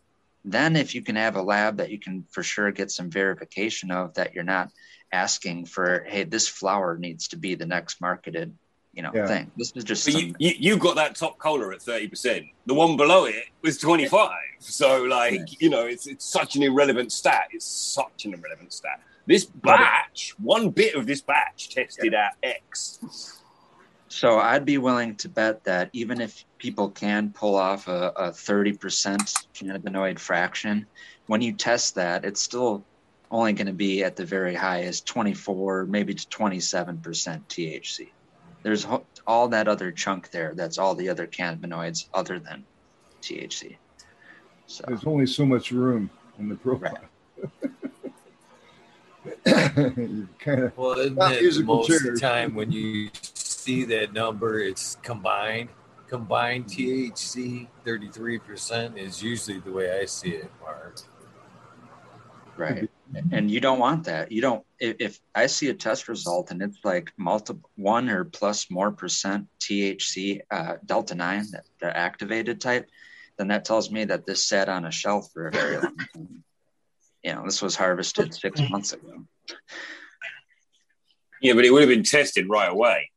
Then if you can have a lab that you can for sure get some verification of that you're not asking for, hey, this flower needs to be the next marketed, you know, Yeah. thing. This is just some, you, you, you got that top cola at 30%. The one below it was 25. So, like, you know, it's, it's such an irrelevant stat. It's such an irrelevant stat. This batch, one bit of this batch tested at X. So I'd be willing to bet that even if people can pull off a, a 30% cannabinoid fraction, when you test that, it's still only going to be at the very highest 24, maybe to 27% THC. There's ho- all that other chunk there. That's all the other cannabinoids other than THC. So There's only so much room in the profile. [laughs] [laughs] you kind of Well, isn't Not it musical most of the time when you see that number, it's combined. Combined THC, 33% is usually the way I see it, Mark. right. And you don't want that. You don't if, if i see a test result and it's like multiple one or plus more percent thc uh, delta 9 that the activated type then that tells me that this sat on a shelf for a very long time you know this was harvested six mm-hmm. months ago Yeah, but it would have been tested right away.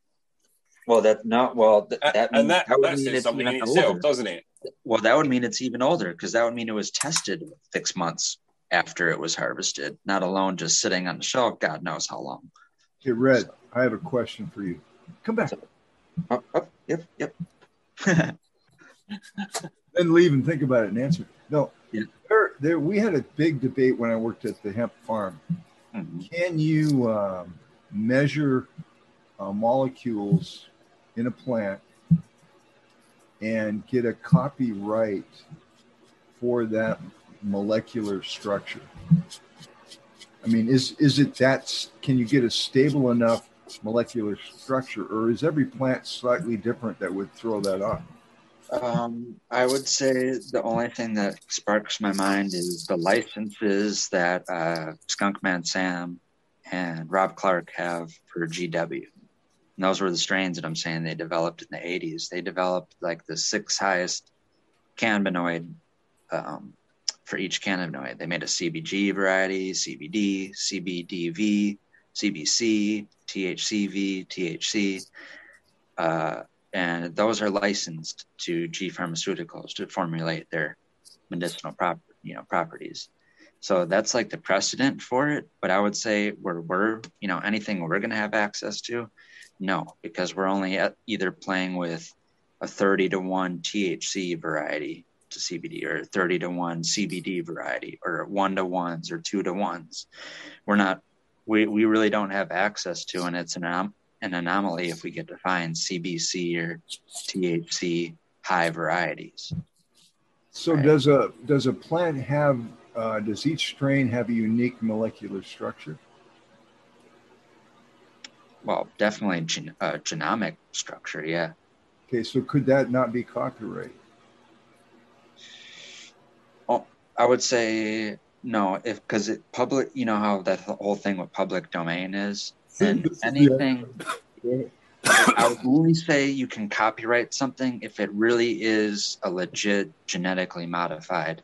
well that not well th- A- that, and means- that, that would that mean it's something in itself, older. doesn't it? well that would mean it's even older because that would mean it was tested six months after it was harvested not alone just sitting on the shelf god knows how long get red. I have a question for you. Come back. Oh, oh, yep, yep. [laughs] then leave and think about it and answer. No, Yeah. There, there. We had a big debate when I worked at the hemp farm. Mhm. Can you um, measure uh, molecules in a plant and get a copyright for that molecular structure? I mean, is is it that? Can you get a stable enough molecular structure, or is every plant slightly different that would throw that off? Um, I would say the only thing that sparks my mind is the licenses that uh, Skunkman Sam and Rob Clarke have for GW. And those were the strains that I'm saying they developed in the 80s. They developed like the six highest cannabinoid um, for each cannabinoid. They made a CBG variety, CBD, CBDV, CBC, THCV, THC. Uh, and those are licensed to G Pharmaceuticals to formulate their medicinal prop, you know, properties. So that's like the precedent for it. But I would say where we're, you know, anything we're going to have access to, no, because we're only either playing with a 30 to 1 THC variety to CBD or 30 to 1 CBD variety or one to ones or two to ones. We're not, we, we really don't have access to, and it's an, an anomaly if we get to find CBC or THC high varieties. So Right. does a does a plant have uh, does each strain have a unique molecular structure? Well, definitely gen- uh, genomic structure, yeah. Okay, so could that not be copyright? I would say no, if because it public, you know how that whole thing with public domain is, and [laughs] anything. [laughs] I would only say you can copyright something if it really is a legit genetically modified.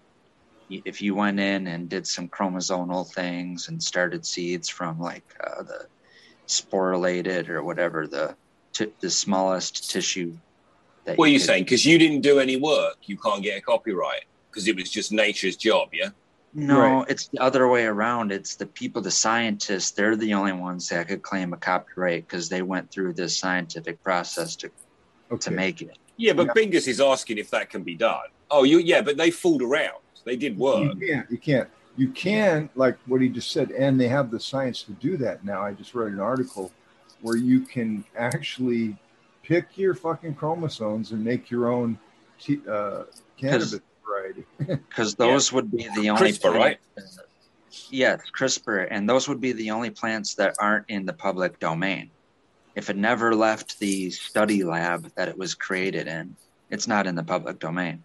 If you went in and did some chromosomal things and started seeds from like uh, the sporulated or whatever the t- the smallest tissue. That What are you could- saying? Because you didn't do any work, you can't get a copyright because it was just nature's job, yeah? No, Right. it's the other way around. It's the people, the scientists, they're the only ones that could claim a copyright because they went through this scientific process to, to make it. Yeah, but Yeah. Bingus is asking if that can be done. Oh, you yeah, but they fooled around. They did work. you can't. You can't. You can, like what he just said, and they have the science to do that now. I just read an article where you can actually pick your fucking chromosomes and make your own t- uh, cannabis variety. [laughs] Because those would be the only CRISPR, right? plants- Yes, CRISPR, and those would be the only plants that aren't in the public domain. If it never left the study lab that it was created in, it's not in the public domain.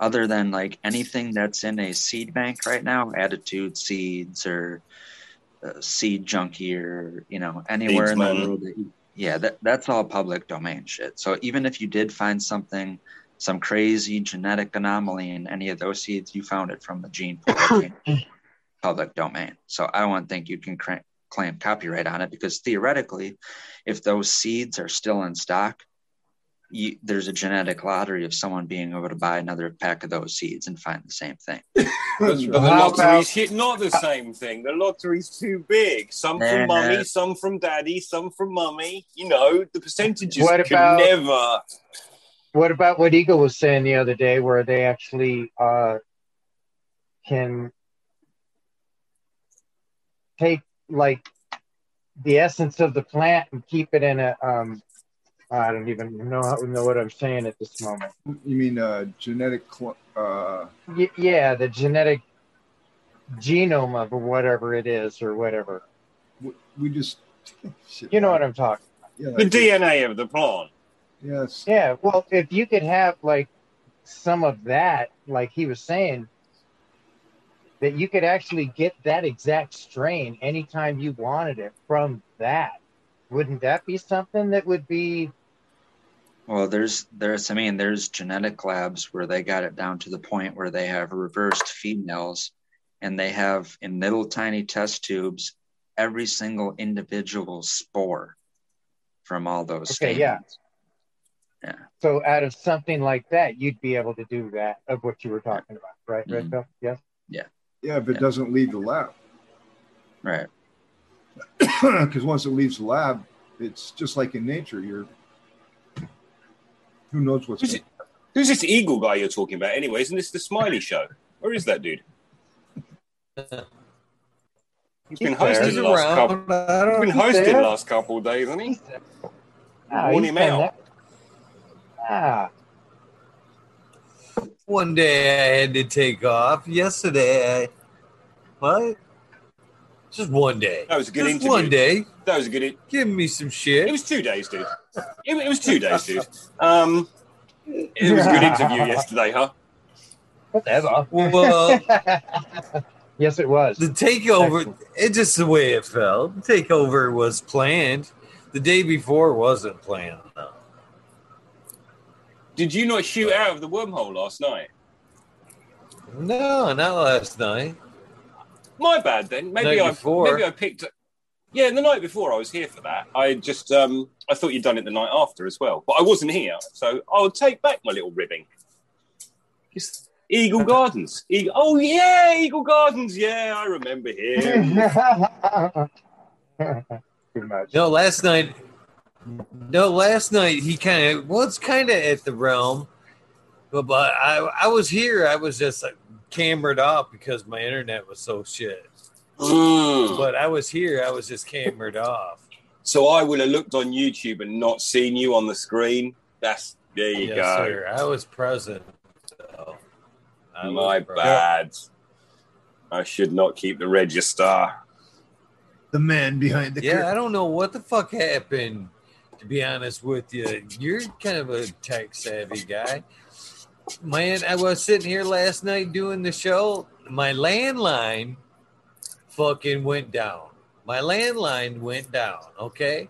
Other than like anything that's in a seed bank right now, attitude seeds or uh, seed junkie or you know anywhere in the world. That you, yeah, that that's all public domain shit. So even if you did find something, some crazy genetic anomaly in any of those seeds, you found it from the gene pool that [coughs] public domain. So I don't think you can cra- claim copyright on it because theoretically, if those seeds are still in stock, you, there's a genetic lottery of someone being able to buy another pack of those seeds and find the same thing. [laughs] But, but the lottery's about- hit not the same thing. The lottery's too big. Some Nah. from mummy, some from daddy, some from mummy. You know, the percentages What could about- never. What about what Eagle was saying the other day, where they actually uh, can take like the essence of the plant and keep it in a um, I don't even know how, know what I'm saying at this moment. you mean uh, genetic? Cl- uh, Y- yeah, the genetic genome of whatever it is or whatever. we- we just. [laughs] Shit, You know what I'm talking. Yeah, The DNA of the plant. Yes. Yeah, well, if you could have like some of that, like he was saying, that you could actually get that exact strain anytime you wanted it from that. Wouldn't that be something that would be Well, there's there's I mean there's genetic labs where they got it down to the point where they have reversed females and they have in little tiny test tubes every single individual spore from all those Okay, yeah. Stamens. so out of something like that, you'd be able to do that of what you were talking about, right? Right, Mhm. Phil? Yes. Yeah, Yeah, if it Yeah. doesn't leave the lab, Right. [clears throat] because once it leaves the lab, it's just like in nature. You're who knows what's Who's, it, who's this eagle guy you're talking about? Anyway, isn't this the Smiley Show? Where is that dude? He's been He's hosting He's the last couple. around. I He's don't been He's hosting the last couple of days, hasn't he? Ah, Worn him out. there. Ah, One day I had to take off. Yesterday, I what? Just one day. That was a good Just interview. one day. That was a good. Give me some shit. It was two days, dude. It, it was two days, dude. Um, it was a good interview [laughs] yesterday, huh? whatever. Well, [laughs] yes, it was. the takeover, Excellent. it's just the way it felt. The takeover was planned. The day before wasn't planned. though. Did you not shoot out of the wormhole last night? No, not last night. My bad then. Maybe Night I before. maybe I picked. Yeah, the night before I was here for that. I just um I thought you'd done it the night after as well, but I wasn't here, so I'll take back my little ribbing. It's Eagle Gardens. Eagle, oh yeah, Eagle Gardens. Yeah, I remember him. [laughs] Pretty much. No, last night. No, last night he kind of was kind of at the realm, but, but I I was here. I was just like, cambered off because my internet was so shit. Mm. But I was here. I was just cambered off. So I would have looked on YouTube and not seen you on the screen. That's there you yes, go. sir. I was present. So I was My present. bad. I should not keep the register. The man behind the Yeah, I don't know what the fuck happened. To be honest with you, you're kind of a tech savvy guy. Man, I was sitting here last night doing the show. My landline fucking went down. My landline went down. Okay.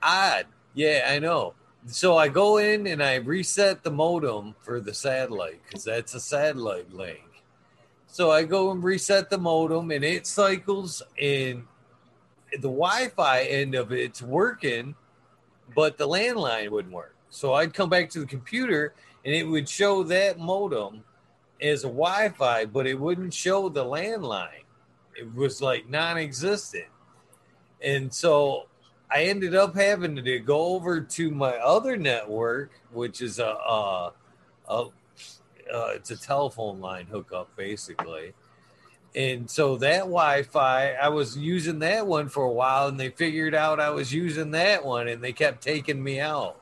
Odd. Yeah, I know. So I go in and I reset the modem for the satellite because that's a satellite link. So I go and reset the modem and it cycles and the Wi-Fi end of it's working, but the landline wouldn't work. So I'd come back to the computer and it would show that modem as a Wi-Fi, but it wouldn't show the landline. It was like non-existent. And so I ended up having to go over to my other network, which is a, a, a uh, it's a telephone line hookup basically. And so that Wi-Fi, I was using that one for a while, and they figured out I was using that one, and they kept taking me out.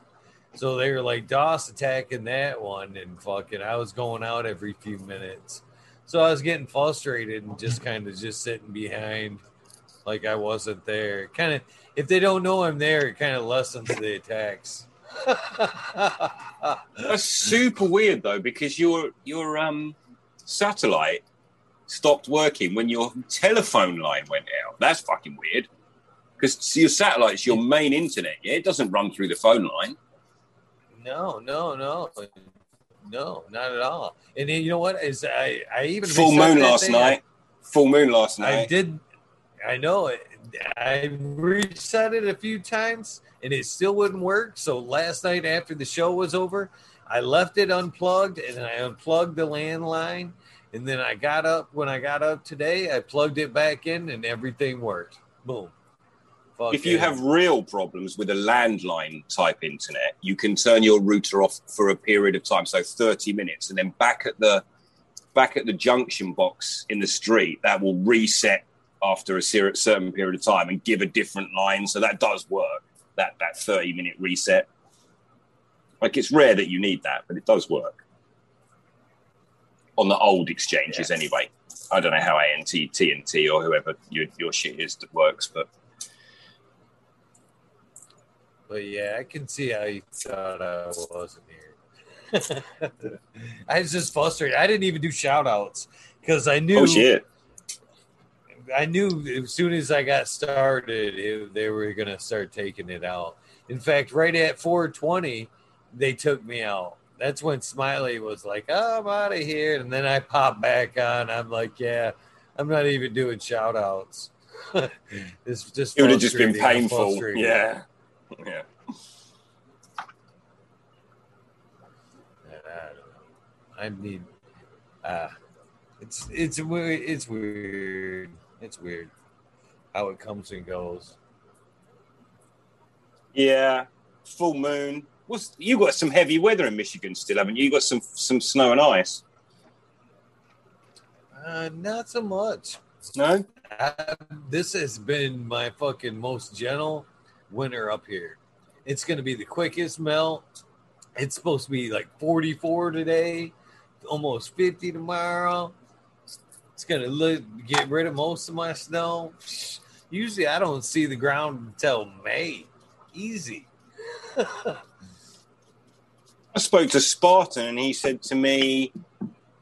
So they were like DOS attacking that one, and fucking, I was going out every few minutes. So I was getting frustrated and just kind of just sitting behind, like I wasn't there. Kind of, if they don't know I'm there, it kind of lessens the attacks. [laughs] That's super weird though, because your your um satellite stopped working when your telephone line went out. That's fucking weird. Because your satellite's your main internet, yeah? It doesn't run through the phone line. No, no, no, no, not at all. And then, you know what? Is I I even Full moon last thing. night. Full moon last night. I did. I know it. I reset it a few times and it still wouldn't work. So last night after the show was over, I left it unplugged and I unplugged the landline. And then I got up when I got up today, I plugged it back in and everything worked. Boom. If you have real problems with a landline type internet, you can turn your router off for a period of time, so 30 minutes, and then back at the back at the junction box in the street, that will reset after a certain period of time and give a different line. So that does work. That that 30 minute reset. Like it's rare that you need that, but it does work. On the old exchanges, Yeah. anyway. I don't know how ANT, TNT, or whoever your, your shit is that works, but But yeah, I can see how you thought I wasn't here. [laughs] I was just frustrated. I didn't even do shout outs because I knew oh shit. I knew as soon as I got started, it, they were going to start taking it out. In fact, right at 420, they took me out. That's when Smiley was like, oh, I'm out of here. And then I pop back on. I'm like, yeah, I'm not even doing shout outs. it's [laughs] just It would have just been painful. Yeah. Yeah. I don't. I mean, uh, it's it's weird. It's weird. It's weird how it comes and goes. Yeah. Full moon. What's you got some heavy weather in Michigan still, haven't you? You got some some snow and ice. Uh, not so much. No, Uh, this has been my fucking most gentle winter up here. It's going to be the quickest melt. It's supposed to be like 44 today, almost 50 tomorrow. It's going to look, get rid of most of my snow. Usually I don't see the ground until May. Easy. [laughs] I spoke to Spartan and he said to me,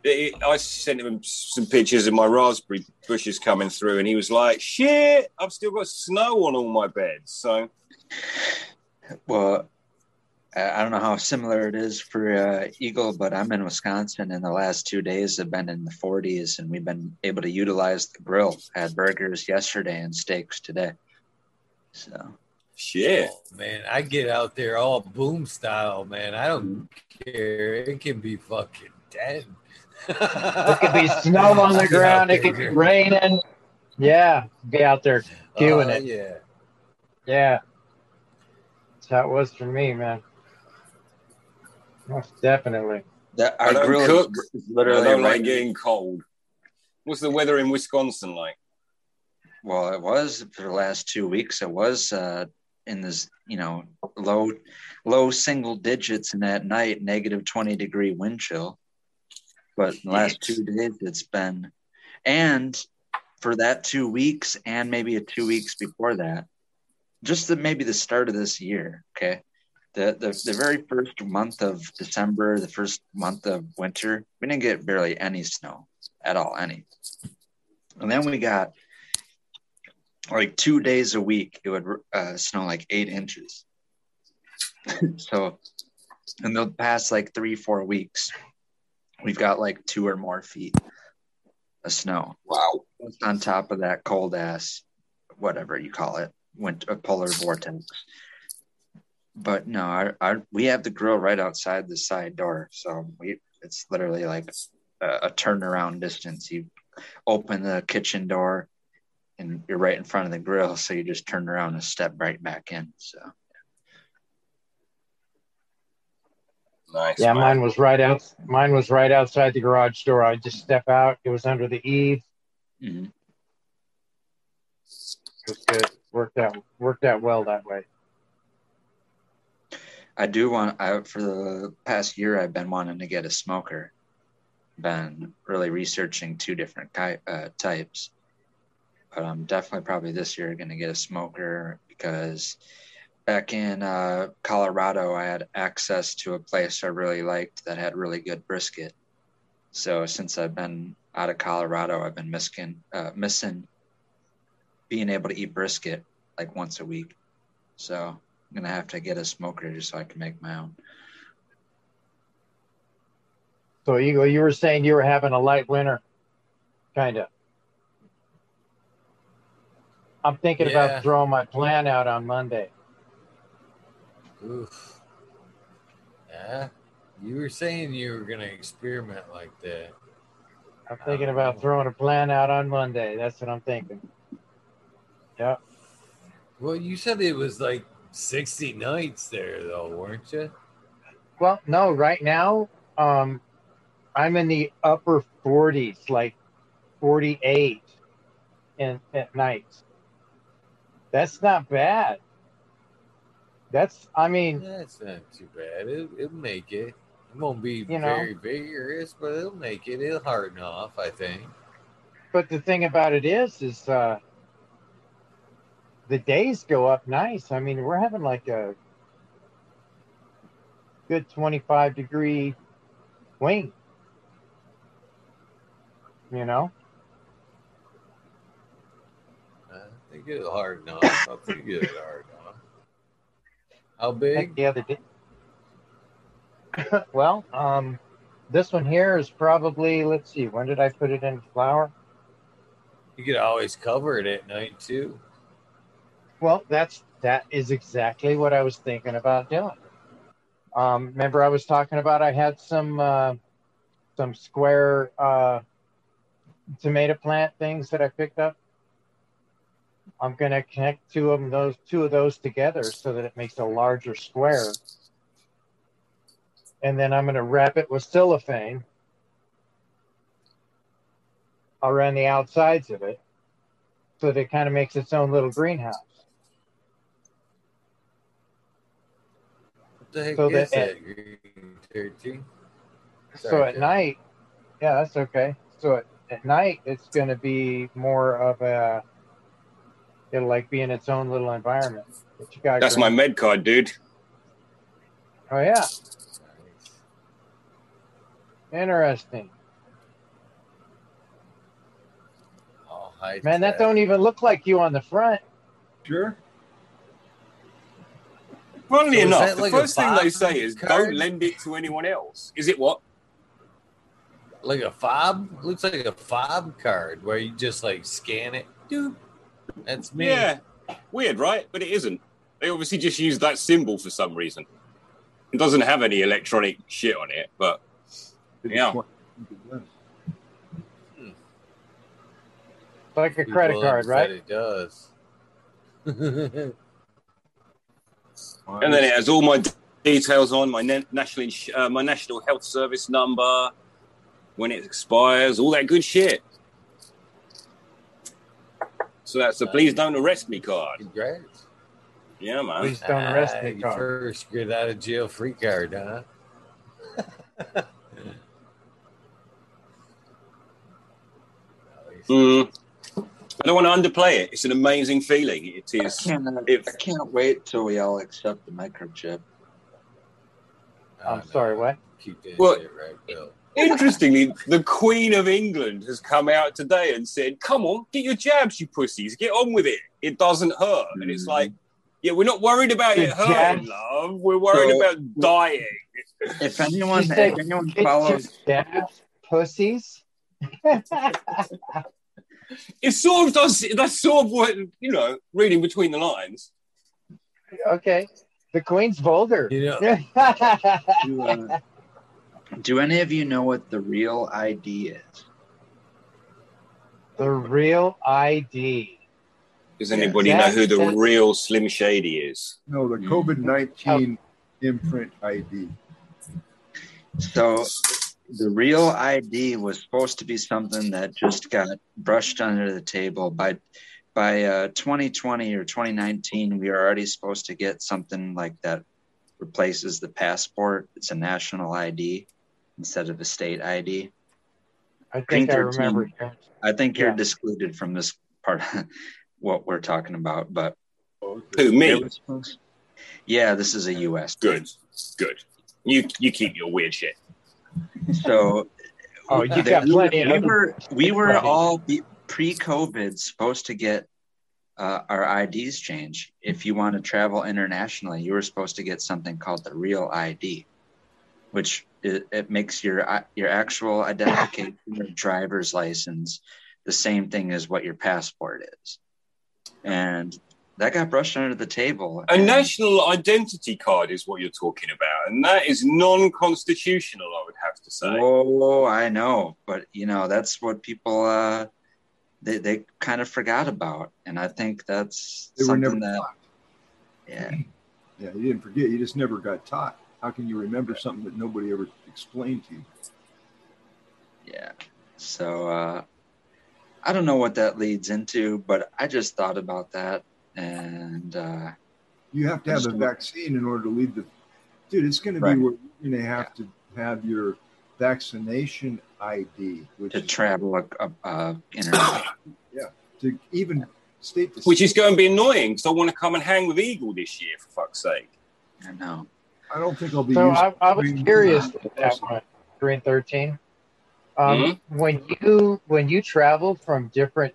I sent him some pictures of my raspberry bushes coming through, and he was like, "Shit, I've still got snow on all my beds." So, Well, I I don't know how similar it is for uh, Eagle, but I'm in Wisconsin, and the last two days have been in the 40s, and we've been able to utilize the grill. Had burgers yesterday and steaks today. So shit. Oh, man, I get out there all boom style, man. I don't care. It can be fucking dead. It could be [laughs] snow on the ground. It could be raining. Yeah, be out there doing Oh, it. Yeah. Yeah. That's how it was for me, man. Most definitely. that I our don't grill cook. is I literally don't like getting cold. What's the weather in Wisconsin like? Well, it was for the last two weeks. It was uh, in this, you know, low, low single digits, and at night negative twenty degree wind chill. But the last two days, it's been, and for that two weeks, and maybe a two weeks before that, just the, maybe the start of this year. Okay, the, the the very first month of December, the first month of winter, we didn't get barely any snow at all, any. And then we got like two days a week, it would uh, snow like eight inches. [laughs] so, in the past like three, four weeks, we've got like two or more feet of snow. Wow. Just on top of that cold ass, whatever you call it, went a polar vortex. But no, our, our, we have the grill right outside the side door, so we it's literally like a, a turnaround distance. You open the kitchen door, and you're right in front of the grill, so you just turn around and step right back in. So Nice. Yeah, man. mine was right out. Mine was right outside the garage door. I just step out. It was under the eave. mhm. It was good. Worked out. Worked out well that way. I do want. I for the past year, I've been wanting to get a smoker. Been really researching two different ki- uh, types, but I'm definitely probably this year going to get a smoker because back in uh, Colorado, I had access to a place I really liked that had really good brisket. So since I've been out of Colorado, I've been missing uh, missing being able to eat brisket like once a week. So I'm gonna have to get a smoker just so I can make my own. So you were saying you were having a light winter, kind of. I'm thinking Yeah. about throwing my plan out on Monday. Oof. Yeah. You were saying you were going to experiment like that. I'm thinking about throwing a plan out on Monday. That's what I'm thinking. Yeah. Well, you said it was like 60 nights there, though, weren't you? Well, no, right now, um, I'm in the upper 40s, like 48 in, at night. That's not bad. That's, I mean, That's not too bad. It, it'll make it. It won't be You know. very vigorous, but it'll make it. It'll harden off, I think. but the thing about it is, is uh, the days go up nice. I mean, we're having like a good 25 degree wing. You know? I think it'll harden off. I think it'll harden off. How big? the other day. [laughs] well, um, this one here is probably, let's see, when did I put it in flower? You could always cover it at night, too. Well, that's that is exactly what I was thinking about doing. Um, remember, I was talking about I had some uh, some square uh, tomato plant things that I picked up. I'm gonna connect two of them, those two of those together, so that it makes a larger square, and then I'm going to wrap it with cellophane around the outsides of it so that it kind of makes its own little greenhouse. What the heck So is that-? Green 13? so at night, yeah, that's okay. So at, at night, it's going to be more of a, it'll like be in its own little environment. But you got That's my med card, dude. Oh, yeah. Nice. Interesting. Oh, high Man, that don't even look like you on the front. Sure. Funnily So is enough, the like first thing they say is card? don't lend it to anyone else. Is it what? like a fob. Looks like a fob card where you just like scan it. Dude, that's me. Yeah. Weird, right? But it isn't. They obviously just use that symbol for some reason. It doesn't have any electronic shit on it, but Yeah. want to think it does. Like a credit have card, right? It does. [laughs] and then it has all my details on my national ins- uh, my national health service number, when it expires, all that good shit. So that's the please don't arrest me card. Congrats. Yeah, man. Please don't arrest Ah, me card. First get out of jail free card, huh? [laughs] Mm. I don't want to underplay it. It's an amazing feeling. It is. I can't, If I can't wait till we all accept the microchip. I'm sorry, what? Keep that Well- shit right, Bill. Interestingly, the Queen of England has come out today and said, "Come on, get your jabs, you pussies. Get on with it. It doesn't hurt." And it's like, yeah, we're not worried about it The hurting, jabs? love. We're worried So- about dying. If [laughs] anyone, if anyone follows, jabs, pussies. It sort of does. That's sort of what you know. Reading between the lines. okay. The Queen's vulgar. You know, [laughs] do, uh, do any of you know what the real ID is? the real ID. Does Yeah. anybody know who the that's- real Slim Shady is? No, the Mm. COVID 19 imprint ID. So the real ID was supposed to be something that just got brushed under the table by by uh, 2020 or 2019. We are already supposed to get something like that replaces the passport. It's a national ID instead of a state ID. I Green think I 13. remember. I think you're Yeah. excluded from this part, of [laughs] what we're talking about. But Who me? yeah, this is a U.S. Good, good. You you keep your weird shit. So Oh, you the- got we, plenty we were we were Plenty. all pre-COVID supposed to get uh, our IDs changed. If you want to travel internationally, you were supposed to get something called the Real ID, which it, it makes your your actual identification, your driver's license, the same thing as what your passport is, and that got brushed under the table. A and- national identity card is what you're talking about, and that is non-constitutional. I would have to say. Oh, I know, but you know that's what people uh, they they kind of forgot about, and I think that's They were something never that taught. yeah. Yeah, you didn't forget. You just never got taught. How can you remember something that nobody ever explained to you? Yeah. So uh, I don't know what that leads into, but I just thought about that, and uh, You have to have a Understood. vaccine in order to leave the. Dude, it's going to be where you're going to have to have your vaccination ID, which to is travel a, a, a internet. [coughs] to even state the Which is going to be annoying because I want to come and hang with Eagle this year, for fuck's sake. I know. I don't think I'll be. So using I, I was curious with that one, Green Thirteen. Um, Mm-hmm. When you when you travel from different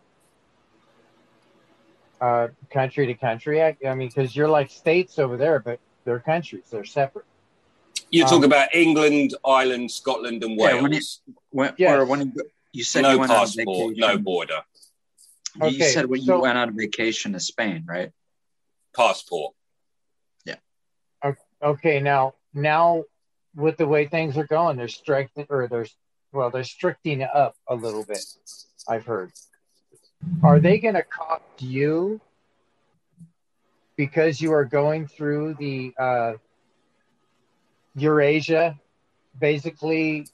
uh, country to country, I, I mean, because you're like states over there, but they're countries, they're separate. You Um, talk about England, Ireland, Scotland, and Yeah, when Wales. When, Yes. Or when you, said no you went passport, on no border. You Okay, said when so- you went on vacation to Spain, right? Passport. Okay, now now with the way things are going, they're striking or there's well, they're stricting up a little bit. I've heard. Are they going to cost you because you are going through the uh, Eurasia basically,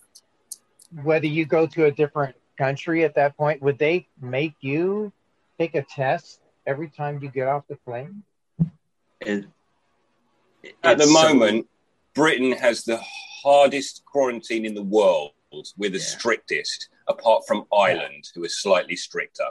whether you go to a different country at that point, would they make you take a test every time you get off the plane? It, At the moment, Britain has the hardest quarantine in the world. We're the Yeah. strictest, apart from Ireland, who is slightly stricter.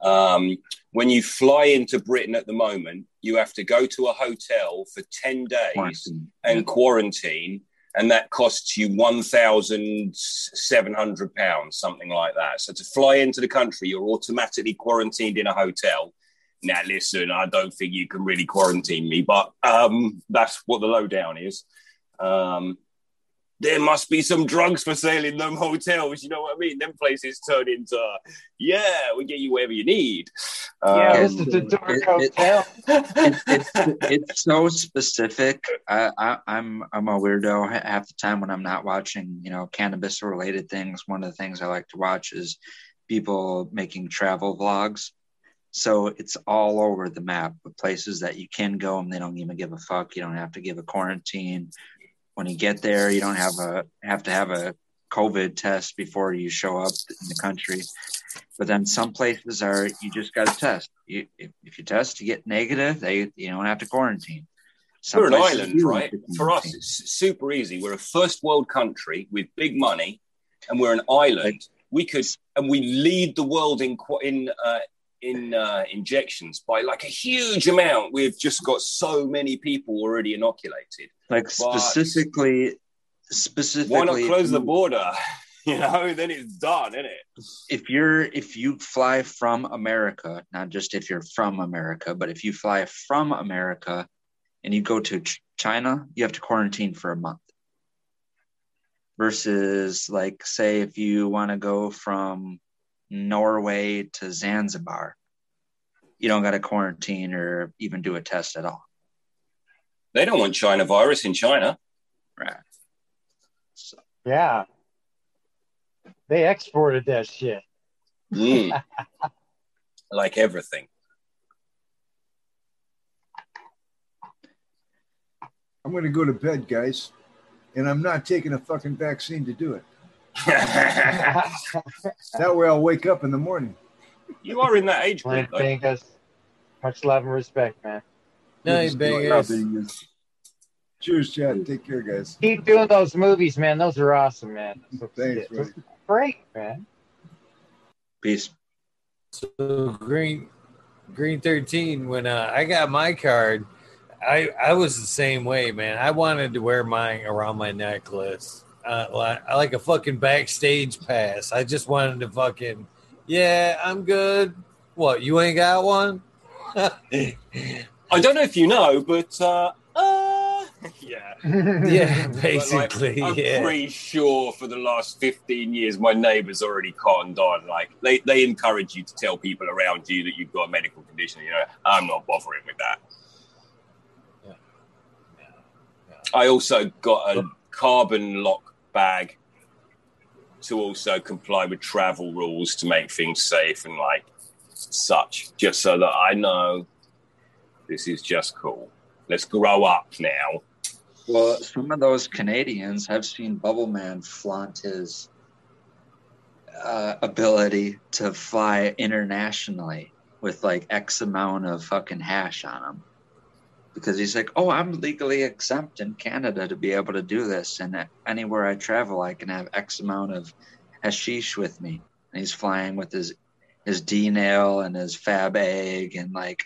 Um, when you fly into Britain at the moment, you have to go to a hotel for 10 days quarantine. and quarantine, and that costs you one thousand seven hundred pounds, something like that. So to fly into the country, you're automatically quarantined in a hotel. Now, listen, I don't think you can really quarantine me, but um, that's what the lowdown is. Um, there must be some drugs for sale in them hotels. You know what I mean? Them places turn into, yeah, we get you wherever you need. yeah, Um, this is the dark it- it- hotel. it, it's it's so specific. I, I, I'm I'm a weirdo half the time when I'm not watching, you know, cannabis related things. One of the things I like to watch is people making travel vlogs. So it's all over the map with places that you can go and they don't even give a fuck. You don't have to give a quarantine. When you get there, you don't have a have to have a COVID test before you show up in the country. But then some places are you just got to test. You, if, if you test, you get negative. They you don't have to quarantine. Some We're an island, right? For us, it's super easy. We're a first world country with big money, and we're an island. We could, and we lead the world in in uh, in uh, injections by like a huge amount. We've just got so many people already inoculated. like but- specifically, specifically. Why not close the border? [laughs] You know, then it's done, isn't it? if you're if you fly from America, not just if you're from America, but if you fly from America and you go to Ch- China, you have to quarantine for a month. Versus like say if you want to go from Norway to Zanzibar, you don't got to quarantine or even do a test at all. They don't want China virus in China. Right. So, Yeah. They exported that shit. Mm. [laughs] like everything. I'm going to go to bed, guys, and I'm not taking a fucking vaccine to do it. [laughs] That way, I'll wake up in the morning. you are in that age Plant group. though. Vegas. Much love and respect, man. Night, Vegas. Cheers, Chad. Take care, guys. Keep doing those movies, man. Those are awesome, man. Thanks, Those buddy. Great, man. peace. So green, green thirteen. When uh, I got my card, I I was the same way, man. I wanted to wear mine around my necklace, uh, like I like a fucking backstage pass. I just wanted to fucking, yeah, I'm good. What you ain't got one? [laughs] I don't know if you know, but uh, uh [laughs] yeah. [laughs] yeah, But, like, basically, I'm yeah. pretty sure for the last 15 years, my neighbours already cottoned on. Like, they, they encourage you to tell people around you that you've got a medical condition. You know, I'm not bothering with that. Yeah. I also got a carbon lock bag to also comply with travel rules to make things safe and like such, just so that I know this is just cool. Let's grow up now. Well, some of those Canadians have seen Bubble Man flaunt his uh, ability to fly internationally with like X amount of fucking hash on him. Because he's like, oh, I'm legally exempt in Canada to be able to do this. And anywhere I travel, I can have X amount of hashish with me. And he's flying with his, his D nail and his fab egg and like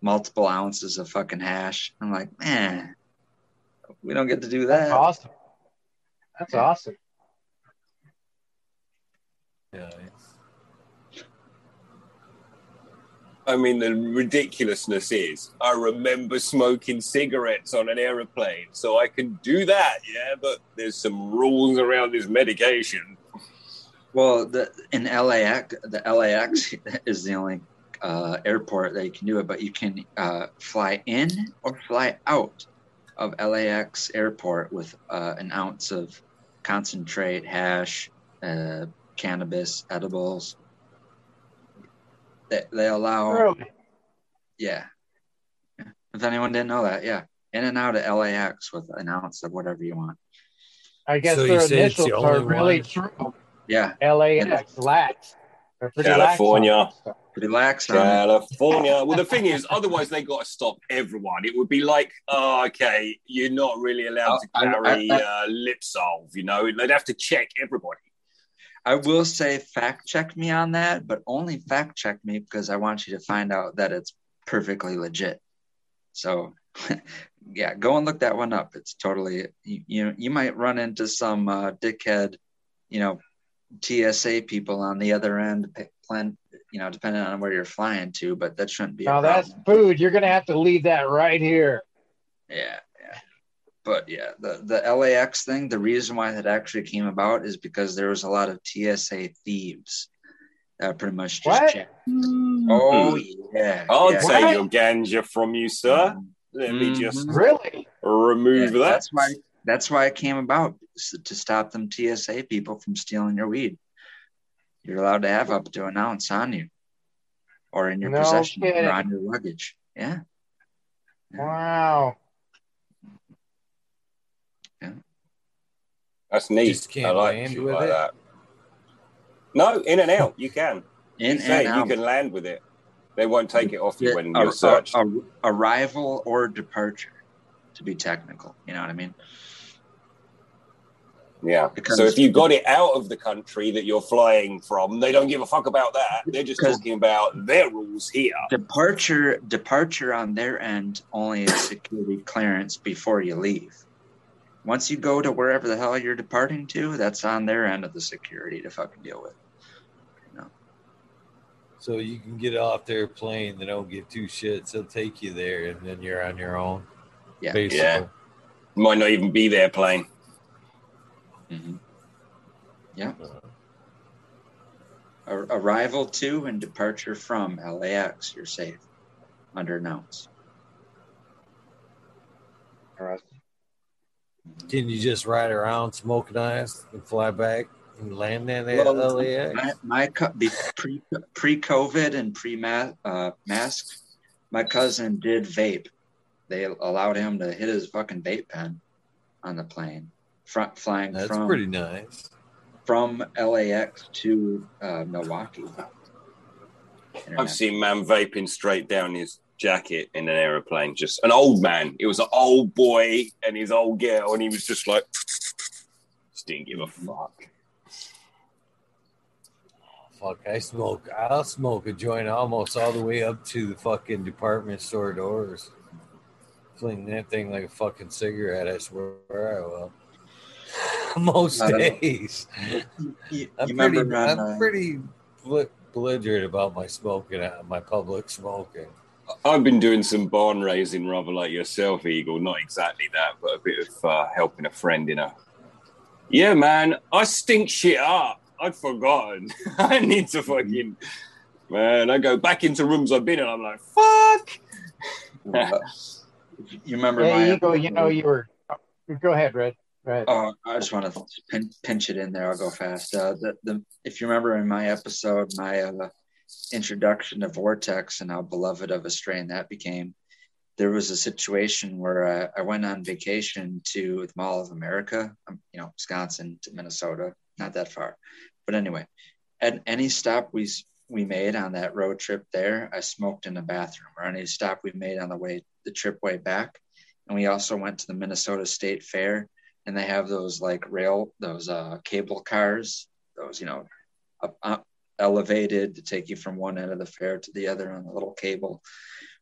multiple ounces of fucking hash. I'm like, man, we don't get to do That's that. awesome. That's awesome. Yeah. I mean, the ridiculousness is I remember smoking cigarettes on an aeroplane, so I can do that, yeah, but there's some rules around this medication. Well, the in LAX, the LAX is the only uh, airport that you can do it, but you can uh, fly in or fly out of LAX airport with uh, an ounce of concentrate, hash, uh, cannabis, edibles. They, they allow, Really? yeah. If anyone didn't know that, yeah, in and out of LAX with an ounce of whatever you want. I guess So their say it's the initials are really one? true. Yeah, LAX, lax. They're pretty lax California. that pretty lax. California. Well, the thing is, otherwise they got to stop everyone. It would be like, oh, okay, you're not really allowed to Oh, I- carry I- I- uh, lip salve. You know, they'd have to check everybody. I will say fact check me on that, but only fact check me because I want you to find out that it's perfectly legit. So, [laughs] yeah, go and look that one up. It's totally you. You, you might run into some uh, dickhead, you know, TSA people on the other end, plan, you know, depending on where you're flying to, but that shouldn't be. a Now that's food. You're gonna have to leave that right here. Yeah. But yeah, the, the LAX thing, the reason why that actually came about is because there was a lot of TSA thieves that pretty much just What? checked. Oh, yeah. I'll yeah. take What? your ganja from you, sir. Let me just Mhm. Really? remove Yeah, that. That's why that's why it came about to stop them TSA people from stealing your weed. You're allowed to have up to an ounce on you or in your No possession kidding. or on your luggage. Yeah. Wow. That's neat. Just can't I like land with like it? that. No, in and out. You can. In you, say and you can land with it. They won't take it off you when you're searched. a- a- arrival or departure, to be technical. You know what I mean? Yeah. Because- so if you got it out of the country that you're flying from, they don't give a fuck about that. They're just talking about their rules here. Departure, departure on their end only is security clearance before you leave. Once you go to wherever the hell you're departing to, that's on their end of the security to fucking deal with. So you can get off their plane, they don't give two shits. They'll take you there, and then you're on your own. Yeah. basically. Yeah. Might not even be their plane. hmm Yeah. Ar- Arrival to and departure from LAX, you're safe under announce. Can you just ride around smoking ice and fly back and land in at Well, LAX? My, my co- pre pre COVID and pre uh, mask, my cousin did vape. They allowed him to hit his fucking vape pen on the plane, front flying That's from pretty nice. from LAX to uh, Milwaukee. I've seen man vaping straight down his jacket in an aeroplane. Just an old man. It was an old boy and his old girl, and he was just like, just didn't give a fuck. Fuck, I smoke. I'll smoke a joint almost all the way up to the fucking department store doors. Fling that thing like a fucking cigarette. I swear I will. [laughs] Most days. You, you I'm pretty. I'm pretty bel- belligerent about my smoking, uh, my public smoking. I've been doing some barn raising, rather like yourself, Eagle. Not exactly that, but a bit of uh, helping a friend in a. Yeah, man, I stink shit up. I'd forgotten. [laughs] I need to fucking. Man, I go back into rooms I've been in. I'm like, fuck. uh, [laughs] you remember my Hey, Eagle, you know you were. Go ahead, Red. Go ahead. Oh, I just want to pin, pinch it in there. I'll go fast. Uh, the, the if you remember in my episode, my uh, introduction to Vortex and how beloved of a strain that became, there was a situation where uh, I went on vacation to the Mall of America, um, you know, Wisconsin to Minnesota, not that far, but anyway, at any stop we we made on that road trip there, I smoked in the bathroom. Or any stop we made on the way the trip way back, and we also went to the Minnesota State Fair and they have those like rail those uh cable cars those you know up, up elevated to take you from one end of the fair to the other on a little cable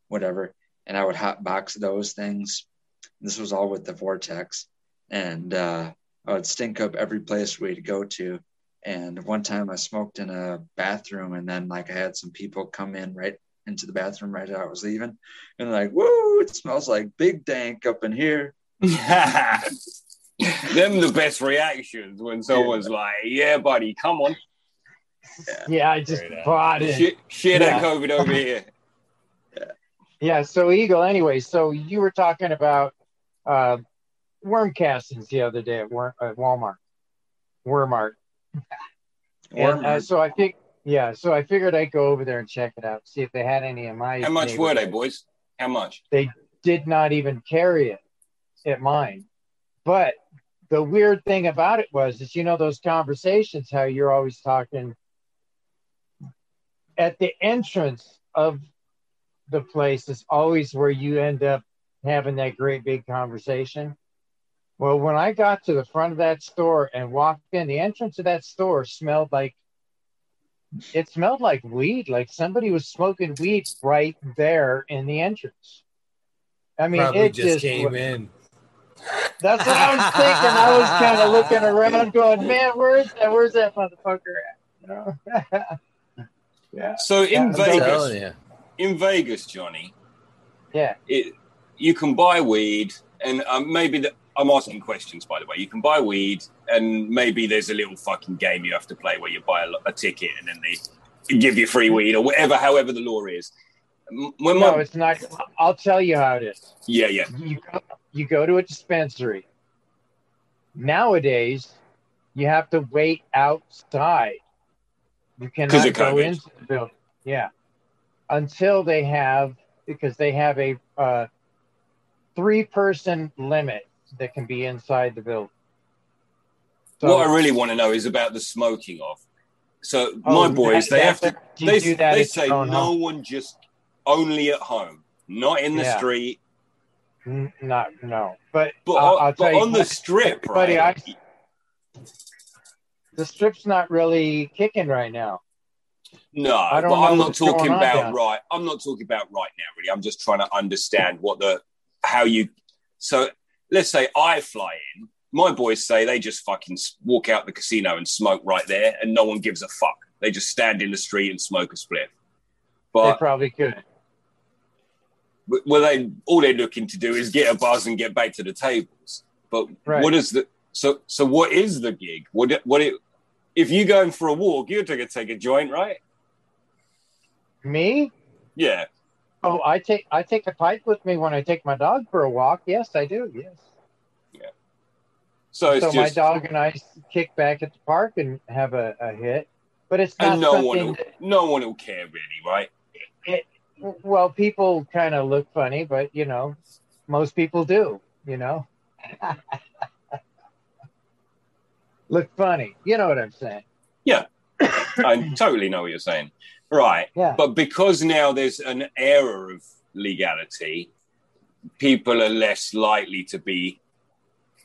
whatever. And i would hot box those things. This was all with the vortex. And uh i would stink up every place we'd go to. And one time i smoked in a bathroom and then like i had some people come in right into the bathroom right as i was leaving. And like whoa it smells like big dank up in here. [laughs] Them the best reactions when someone's like, "Yeah, buddy, come on, Yeah, I just Great bought it. shit, shit Yeah. that COVID over here." Yeah, [laughs] yeah. so Eagle, anyway, so you were talking about uh, worm castings the other day at, Wor- at Walmart, Walmart. And uh, so I think, yeah, so I figured I'd go over there and check it out, see if they had any in my. How much were they, boys? How much? They did not even carry it at mine, but the weird thing about it was is you know those conversations how you're always talking at the entrance of the place is always where you end up having that great big conversation. Well, when I got to the front of that store and walked in, the entrance of that store smelled like it smelled like weed, like somebody was smoking weed right there in the entrance. I mean, Probably it just, just, came in. That's what I was thinking. I was kind of looking around, going, "Man, where's that? Where's that motherfucker at?" You know? [laughs] yeah, So in Yeah, I'm I'm Vegas, telling in Vegas, Johnny, yeah. it you can buy weed, and um, maybe the, I'm asking questions by the way. You can buy weed, and maybe there's a little fucking game you have to play where you buy a, a ticket and then they give you free weed or whatever, however the law is. M- When No, my, it's not. I'll tell you how it is. yeah, yeah, You go, you go to a dispensary. Nowadays, you have to wait outside. You cannot go into the building. Yeah, until they have because they have a uh, three-person limit that can be inside the building. So, what I really want to know is about the smoking of. So oh, my boys, that- they have to. They, do that they say no home. one just only at home, not in the Yeah. street, Not no, but, but, I'll, on- I'll but tell you the strip, buddy, right? I- the strip's not really kicking right now. No, I don't but know I'm not talking about right. I'm not talking about right now, really. I'm just trying to understand what the how you. So let's say I fly in. My boys say they just fucking walk out the casino and smoke right there, and no one gives a fuck. They just stand in the street and smoke a spliff. But they probably could. well, they all they're looking to do is get a buzz and get back to the tables. But Right. what is the so so? What is the gig? What it- what it? If you going for a walk, you're going to take a joint, right? Me? Yeah. Oh, I take I take a pipe with me when I take my dog for a walk. Yes, I do. Yes. Yeah. So it's so my dog and I kick back at the park and have a, a hit, but it's not and no one will, no one will care really, right? that- well, people kind of look funny, but you know, most people do. You know, [laughs] look funny. You know what I'm saying? Yeah, I totally know what you're saying, right? Yeah. But because now there's an era of legality, people are less likely to be.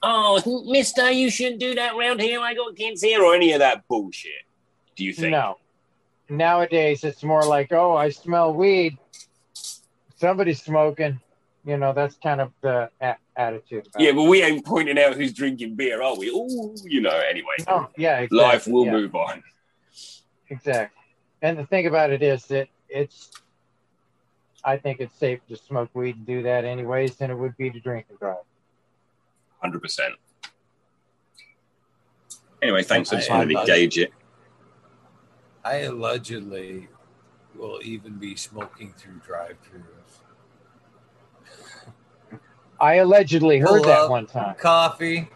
Oh, Mister, you shouldn't do that round here. I got kids here, or any of that bullshit. Do you think? No. Nowadays, it's more like, oh, I smell weed. Somebody's smoking. You know, that's kind of the attitude. about Yeah, it. but we ain't pointing out who's drinking beer, are we? Oh, you know. Anyway, Oh, yeah. Exactly. life will yeah, move on. Exactly. And the thing about it is that it's, I think it's safe to smoke weed and do that anyways than it would be to drink and drive. Hundred percent. Anyway, thanks. I just I- wanted to I- gauge it. I allegedly will even be smoking through drive-throughs. I allegedly heard Pull that up, one time. Coffee,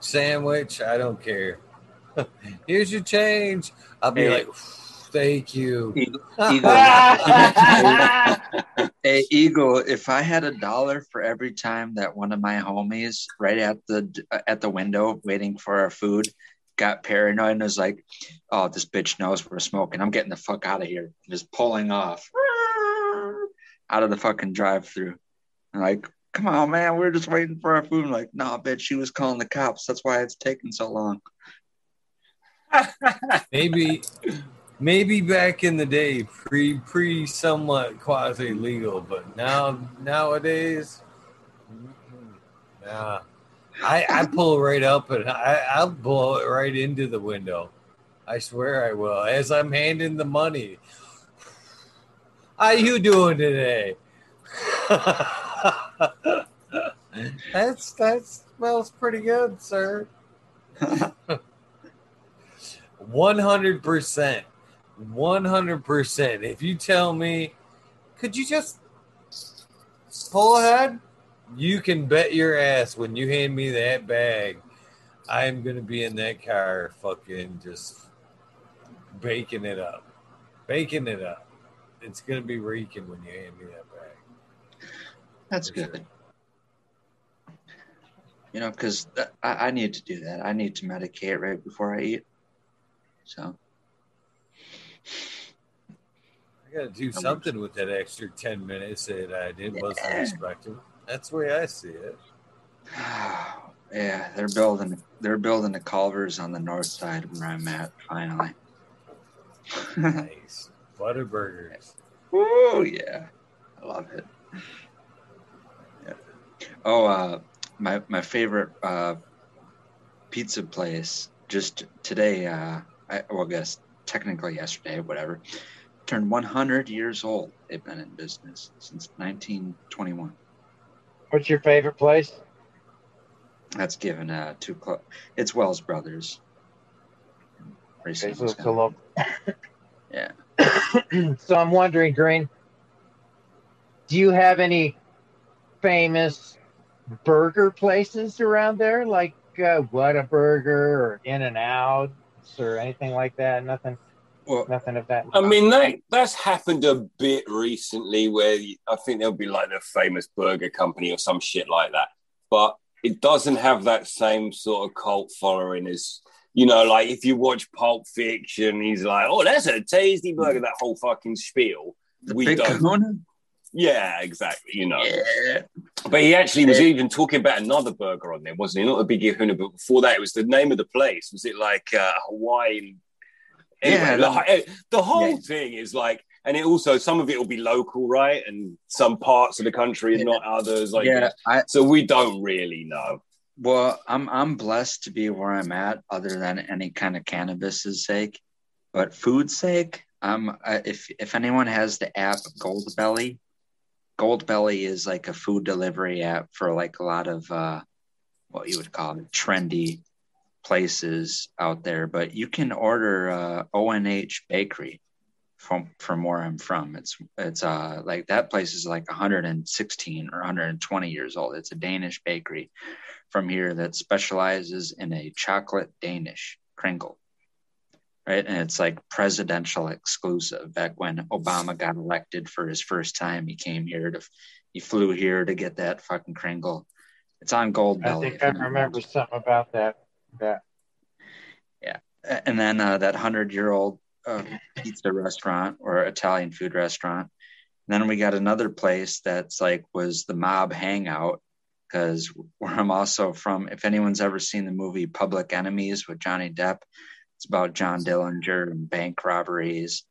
sandwich, I don't care. [laughs] Here's your change. I'll be Hey. like, thank you. Eagle, [laughs] Eagle, hey, Eagle, if I had a dollar for every time that one of my homies right at the at the window waiting for our food got paranoid and was like, "Oh, this bitch knows we're smoking. I'm getting the fuck out of here." Just pulling off out of the fucking drive-through. And like, come on, man, we're just waiting for our food. Like, nah, bitch, she was calling the cops. That's why it's taking so long. [laughs] Maybe, maybe back in the day, pre pre somewhat quasi legal, but now nowadays, nah. I I pull right up and I I'll blow it right into the window. I swear I will. As I'm handing the money. How you doing today? [laughs] [laughs] That's that smells pretty good, sir. One hundred percent. One hundred percent. If you tell me, could you just pull ahead? You can bet your ass when you hand me that bag, I'm gonna be in that car fucking just baking it up. Baking it up. It's gonna be reeking when you hand me that. That's For sure. good. You know, because I, I need to do that. I need to medicate right before I eat. So I got to do something with that extra 10 minutes that I didn't wasn't expecting. That's the way I see it. [sighs] yeah, they're building they're building the Culver's on the north side where I'm at finally. [laughs] nice. Butterburgers. Oh yeah. I love it. Oh, uh my my favorite uh pizza place just today, uh I well I guess technically yesterday, whatever, turned 100 years old. They've been in business since 1921. What's your favorite place? That's given uh, too close. It's Wells Brothers. Okay, so it's a little... [laughs] yeah. [coughs] so I'm wondering, Green, do you have any famous burger places around there, like uh, Whataburger or In and Out or anything like that? Nothing. Well, nothing of that. I mean, that that's happened a bit recently, where I think there'll be like the famous burger company or some shit like that, but it doesn't have that same sort of cult following as you know, like if you watch Pulp Fiction, he's like, "Oh, that's a tasty burger." That whole fucking spiel. The we big don't. Kahuna? Yeah, exactly. You know, yeah. but he actually was even talking about another burger on there, wasn't he? Not the Big Kahuna, but before that, it was the name of the place. Was it like uh, Hawaiian? Anyway, yeah, the, the whole yeah. thing is like and it also some of it will be local, right? And some parts of the country and not others. Like, yeah, I, so we don't really know. Well, I'm I'm blessed to be where I'm at, other than any kind of cannabis's sake, but food's sake. Um, if if anyone has the app Goldbelly, Goldbelly is like a food delivery app for like a lot of uh, what you would call it, trendy places out there. But you can order uh, O&H Bakery from from where I'm from. It's it's uh like that place is like 116 or 120 years old. It's a Danish bakery from here that specializes in a chocolate Danish kringle. Right. And it's like presidential exclusive. Back when Obama got elected for his first time, he came here to he flew here to get that fucking kringle. It's on Goldbelly. I think I remember something about that. Yeah. Yeah. And then uh, that hundred year old a pizza restaurant or Italian food restaurant. And then we got another place that's like was the mob hangout because where I'm also from, if anyone's ever seen the movie Public Enemies with Johnny Depp, it's about John Dillinger and bank robberies.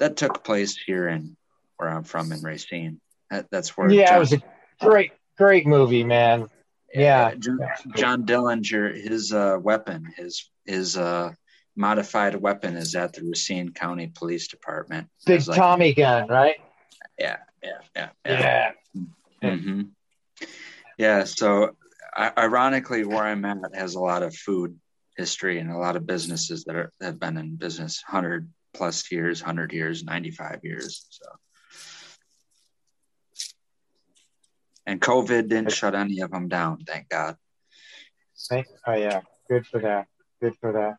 That took place here in where I'm from in Racine. That, that's where Yeah, John, it was a great, great movie, man. Yeah. yeah. John, John Dillinger, his uh, weapon, his his uh, modified weapon is at the Racine County Police Department. Big like, Tommy gun, right? Yeah, yeah, yeah, yeah. Yeah. Mm-hmm. yeah so, ironically, where I'm at has a lot of food history and a lot of businesses that, are, have been in business 100 plus years, 100 years, 95 years. So, and COVID didn't shut any of them down, thank God. Thank, Oh yeah, good for that. Good for that.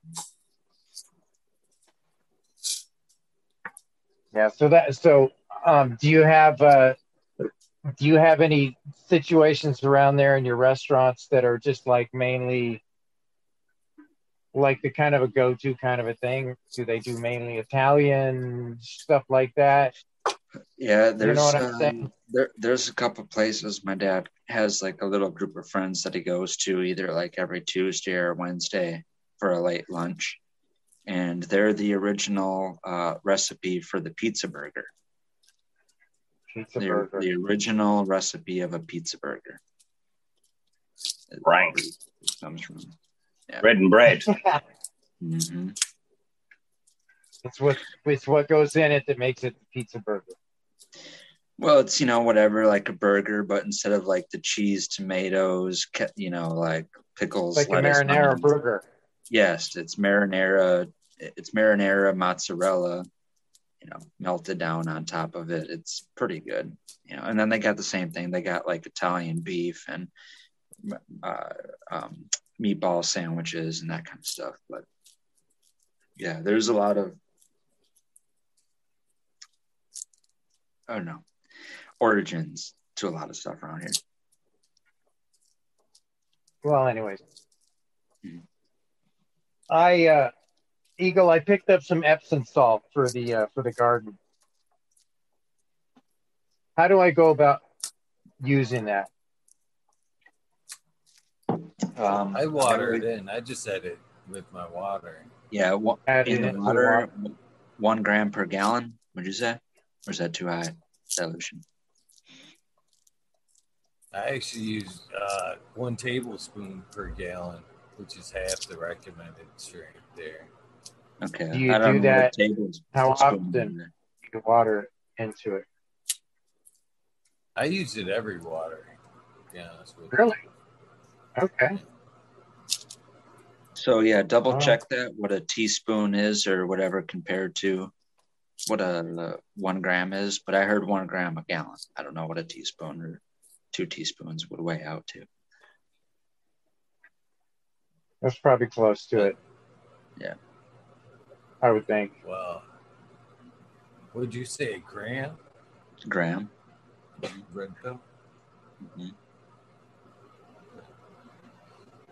Yeah. So that so um, do you have uh, do you have any situations around there in your restaurants that are just like mainly like the kind of a go-to kind of a thing? Do they do mainly Italian stuff like that? Yeah, there's you know um, there, there's a couple places my dad has like a little group of friends that he goes to either like every Tuesday or Wednesday for a late lunch and they're the original uh, recipe for the pizza burger. Pizza they're burger. The original recipe of a pizza burger. Right. Comes from yeah. bread and bread. [laughs] mm-hmm. It's what it's what goes in it that makes it the pizza burger. Well, it's you know whatever like a burger, but instead of like the cheese, tomatoes, you know, like pickles, like a marinara onions. burger. Yes, it's marinara. It's marinara mozzarella, you know, melted down on top of it. It's pretty good, you know. And then they got the same thing. They got like Italian beef and uh, um, meatball sandwiches and that kind of stuff. But yeah, there's a lot of oh don't origins to a lot of stuff around here. Well, anyways, Mhm. I uh, Eagle, I picked up some Epsom salt for the uh, for the garden. How do I go about using that? Um, I water it in. I just add it with my water. Yeah, one, Add in the into the water, one gram per gallon. Would you say, or is that too high dilution? I actually use uh, one tablespoon per gallon, which is half the recommended strength there. Okay, Do you I don't do know that- how often? is. You water into it. I use it every water. To be honest with you. Really? Okay. So yeah, double Wow. check that what a teaspoon is or whatever compared to what a one gram is. But I heard one gram a gallon. I don't know what a teaspoon or two teaspoons would weigh out to. That's probably close to it. Yeah. I would think. Well, would you say a gram? Gram. Red pill? Mhm.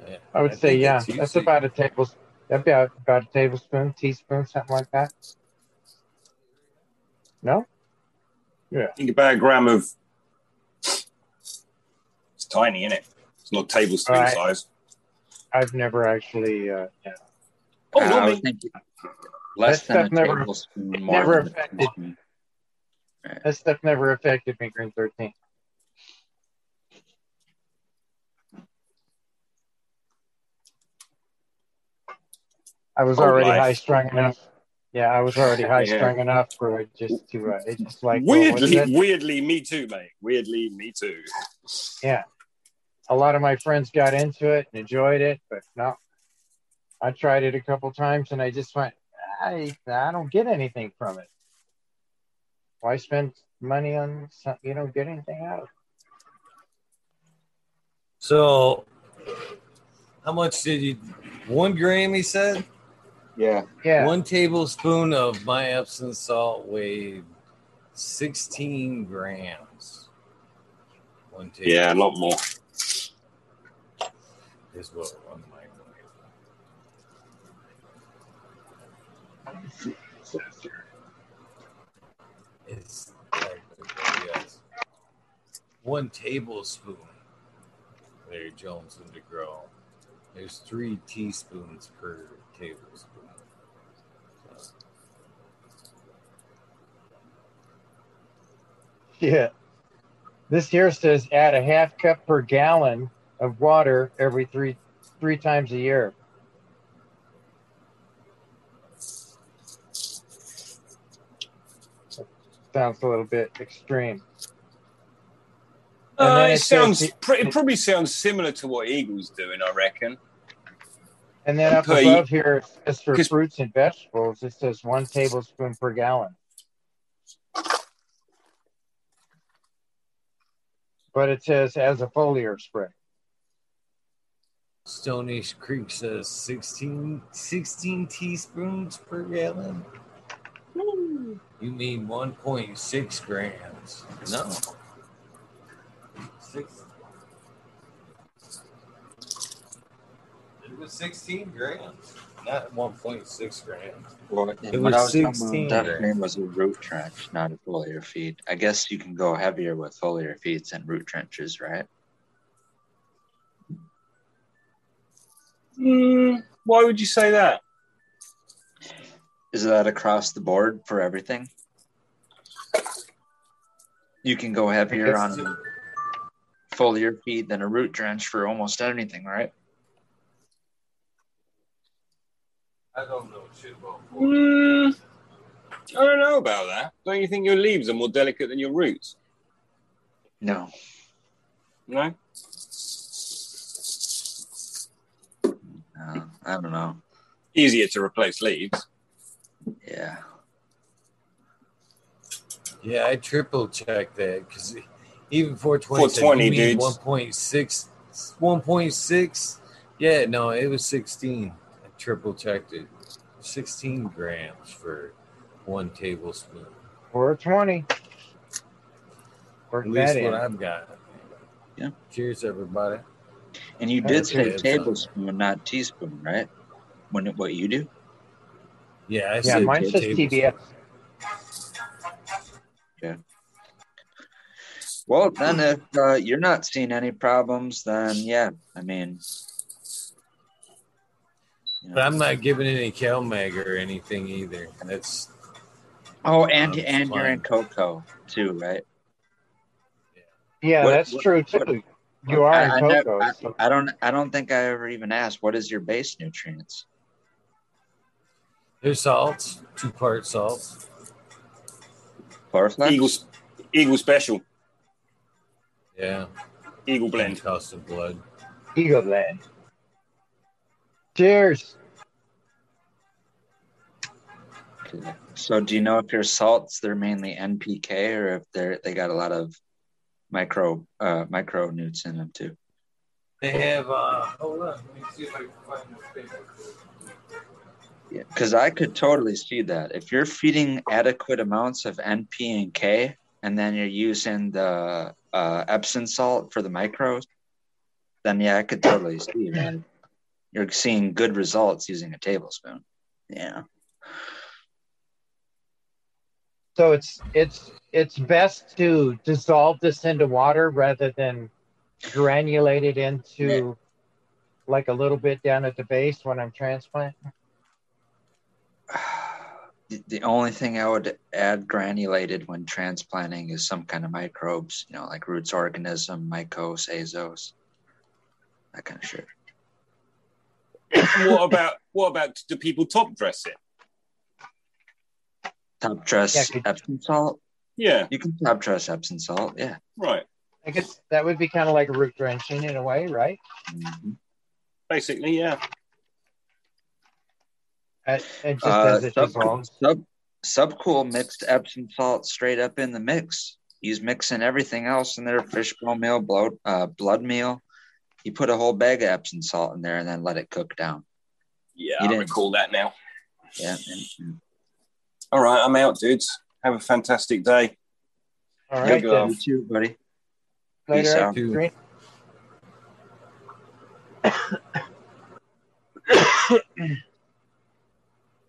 Yeah, I would say, yeah, it's that's about a tablespoon. That'd be about a tablespoon, teaspoon, something like that. No? Yeah. Think about a gram of. It's tiny, isn't it? It's not tablespoon Right. size. I've never actually. Uh, yeah. Oh, Uh, not I me. less That than a never- tablespoon, more never affected- teaspoon. That stuff never affected me, Green 13. I was Oh, already life. high strung enough. Yeah, I was already high strung enough for it just to, uh, it's just like, weirdly, that? weirdly, me too, mate. Weirdly, me too. Yeah, a lot of my friends got into it and enjoyed it, but no. I tried it a couple times and I just went, I, I don't get anything from it. Why spend money on something you don't get anything out of? So, how much did you? One gram, he said. Yeah. Yeah. One tablespoon of my Epsom salt weighed 16 grams. One tablespoon Yeah, a lot more. is what one might weigh. It's yes. One tablespoon. Larry Jones and DeGraw. There's three teaspoons per tablespoon. So, Yeah. This here says add a half cup per gallon of water every three three times a year. Sounds a little bit extreme. Uh, it it sounds. pr- it probably sounds similar to what Eagles doing. I reckon. And then up above here, it says for fruits and vegetables, it says one tablespoon per gallon. But it says as a foliar spray. Stonish Creek says 16, 16 teaspoons per gallon. You mean 1.6 grams? No. Six. It was 16 grams, not 1.6 grams. Well, It was was 16 That definitely was a root drench, not a foliar feed. I guess you can go heavier with foliar feeds than root drenches, right? Mm, why would you say that? Is that across the board for everything? You can go heavier on foliar feed than a root drench for almost anything, right? I don't know shit about Mm, I don't know about that. Don't you think your leaves are more delicate than your roots? No. No. Uh, I don't know. Easier to replace leaves. Yeah. Yeah, I triple checked that because even 420, said, 420, you mean dudes. 1.6, 1.6. Yeah, no, it was 16. I triple checked it. 16 grams for one tablespoon. Or 20. Work At that least in. what I've got. Yeah. Cheers, everybody. And you did say good. tablespoon, not teaspoon, right? When what you do? Yeah, I Yeah, said mine says tablespoon. TBS. Well, then [clears throat] if uh, you're not seeing any problems, then yeah, I mean, you know. But I'm not giving any CalMag or anything either. That's oh, and Um, and you're in fine. cocoa too, right? Yeah, What- that's what- true what- too. You are I, in I, cocoa. never- I, so- I don't. I don't think I ever even asked. What is your base nutrients? there's salts, two part salts. Chloroflex. Eagle, Eagle Special, Yeah, Eagle Blend. Blend. of blood. Eagle Land. Cheers. So, do you know if your salts they're mainly NPK or if they're they got a lot of micro uh micronutes in them too? They have. uh Hold on, let me see if I can find this paper. Yeah, because I could totally see that if you're feeding adequate amounts of NP and K, and then you're using the uh, Epsom salt for the micros, then yeah, I could totally see that you're seeing good results using a tablespoon. Yeah. So it's it's it's best to dissolve this into water rather than granulate it into like a little bit down at the base when I'm transplanting. [sighs] The, the only thing I would add granulated when transplanting is some kind of microbes, you know, like roots organism, mycos, azos, that kind of shit. What about what about do people top dress it? Top dress Yeah, Epsom salt. Yeah, You can top dress Epsom salt, yeah. right. I guess that would be kind of like root drenching in a way, right? Mhm. Basically, yeah. It, it just Uh, as it sub, dissolves. sub, Subcool mixed Epsom salt straight up in the mix. He's mixing everything else in there: fishbone meal, blood, uh, blood meal. He put a whole bag of Epsom salt in there and then let it cook down. Yeah, You I didn't- recall that now. Yeah, and- and All right, I'm out, dudes. Have a fantastic day. All You'll go. then. you too, buddy. Later. Peace out. Green. [coughs]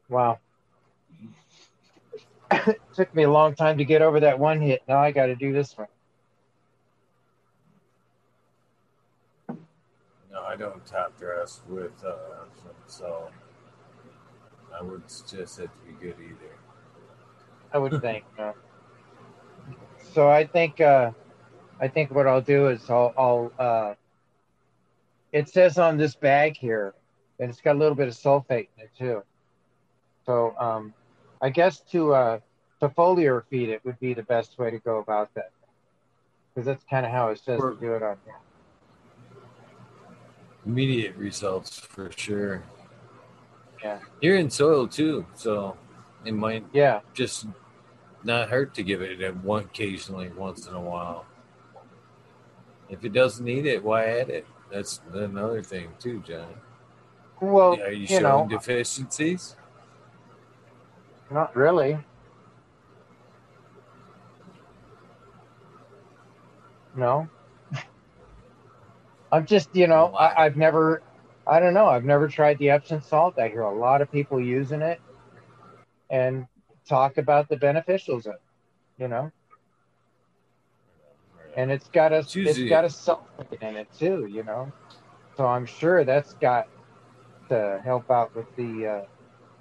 wow. [coughs] Took me a long time to get over that one hit. Now I got to do this one. No, I don't top dress with uh, Epsom salt. I wouldn't suggest that to be good either. I would think. no. So I think uh, I think what I'll do is I'll, I'll uh, it says on this bag here and it's got a little bit of sulfate in it too. So um, I guess to uh, to foliar feed it would be the best way to go about that because that's kind of how it says to do it on here. Immediate results for sure. Yeah. You're in soil too, so it might Yeah, just not hurt to give it a one occasionally once in a while. If it doesn't need it, why add it? That's another thing too, John. well, Are you, you showing know, deficiencies? not really. No. I'm just, you know, I, I've never, I don't know, I've never tried the Epsom salt. I hear a lot of people using it and talk about the beneficials of it, you know, and it's got a, It's it's usually- got a sulfate in it too, you know, so I'm sure that's got to help out with the, uh,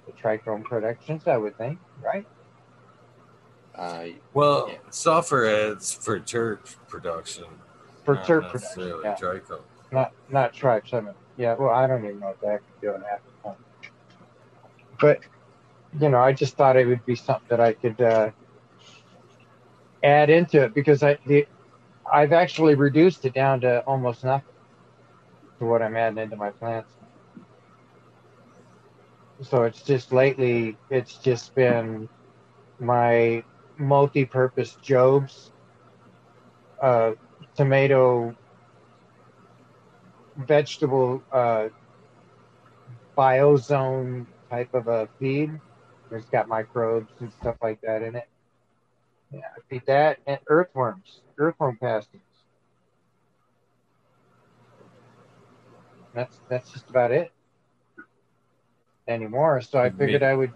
the trichome productions, I would think, right? Uh, Well, Yeah. sulfur adds for terp production, Terp yeah. not not tribes. I mean, yeah. Well, I don't even know heck I'm doing half the time. But you know, I just thought it would be something that I could uh, add into it because I the I've actually reduced it down to almost nothing to what I'm adding into my plants. So it's just lately, it's just been my multi-purpose Jobe's uh, tomato vegetable uh, Biozome type of a feed. It's got microbes and stuff like that in it. Yeah, I feed that and earthworms, earthworm castings. That's that's just about it anymore. So I figured I would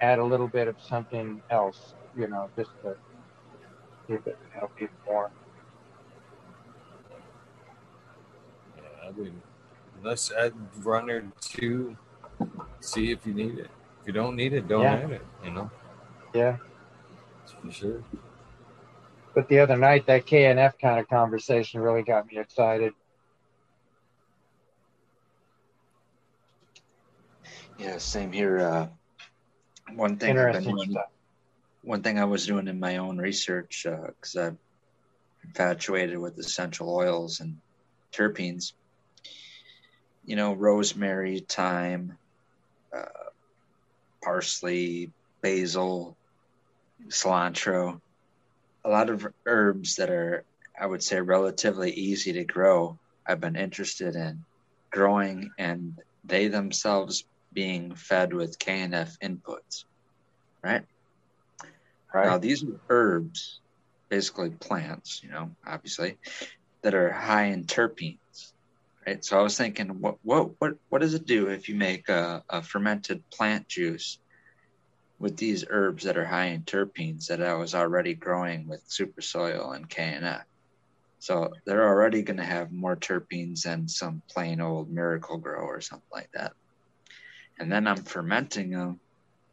add a little bit of something else, you know, just to see if it help even more. Yeah, I would. Unless I'd run her to see if you need it. If you don't need it, don't Yeah. add it. You know, Yeah. That's for sure. But the other night, that KNF kind of conversation really got me excited. Yeah, same here. Uh, one thing I've been Interesting doing, stuff. one thing I was doing in my own research because I'm infatuated with essential oils and terpenes. You know, rosemary, thyme, uh, parsley, basil, cilantro. A lot of herbs that are, I would say, relatively easy to grow. I've been interested in growing and they themselves being fed with KNF inputs, right? Now, these are herbs, basically plants, you know, obviously, that are high in terpenes, right? So I was thinking, what what what what does it do if you make a, a fermented plant juice with these herbs that are high in terpenes that I was already growing with super soil and KNF? So they're already going to have more terpenes than some plain old Miracle-Gro or something like that. And then I'm fermenting them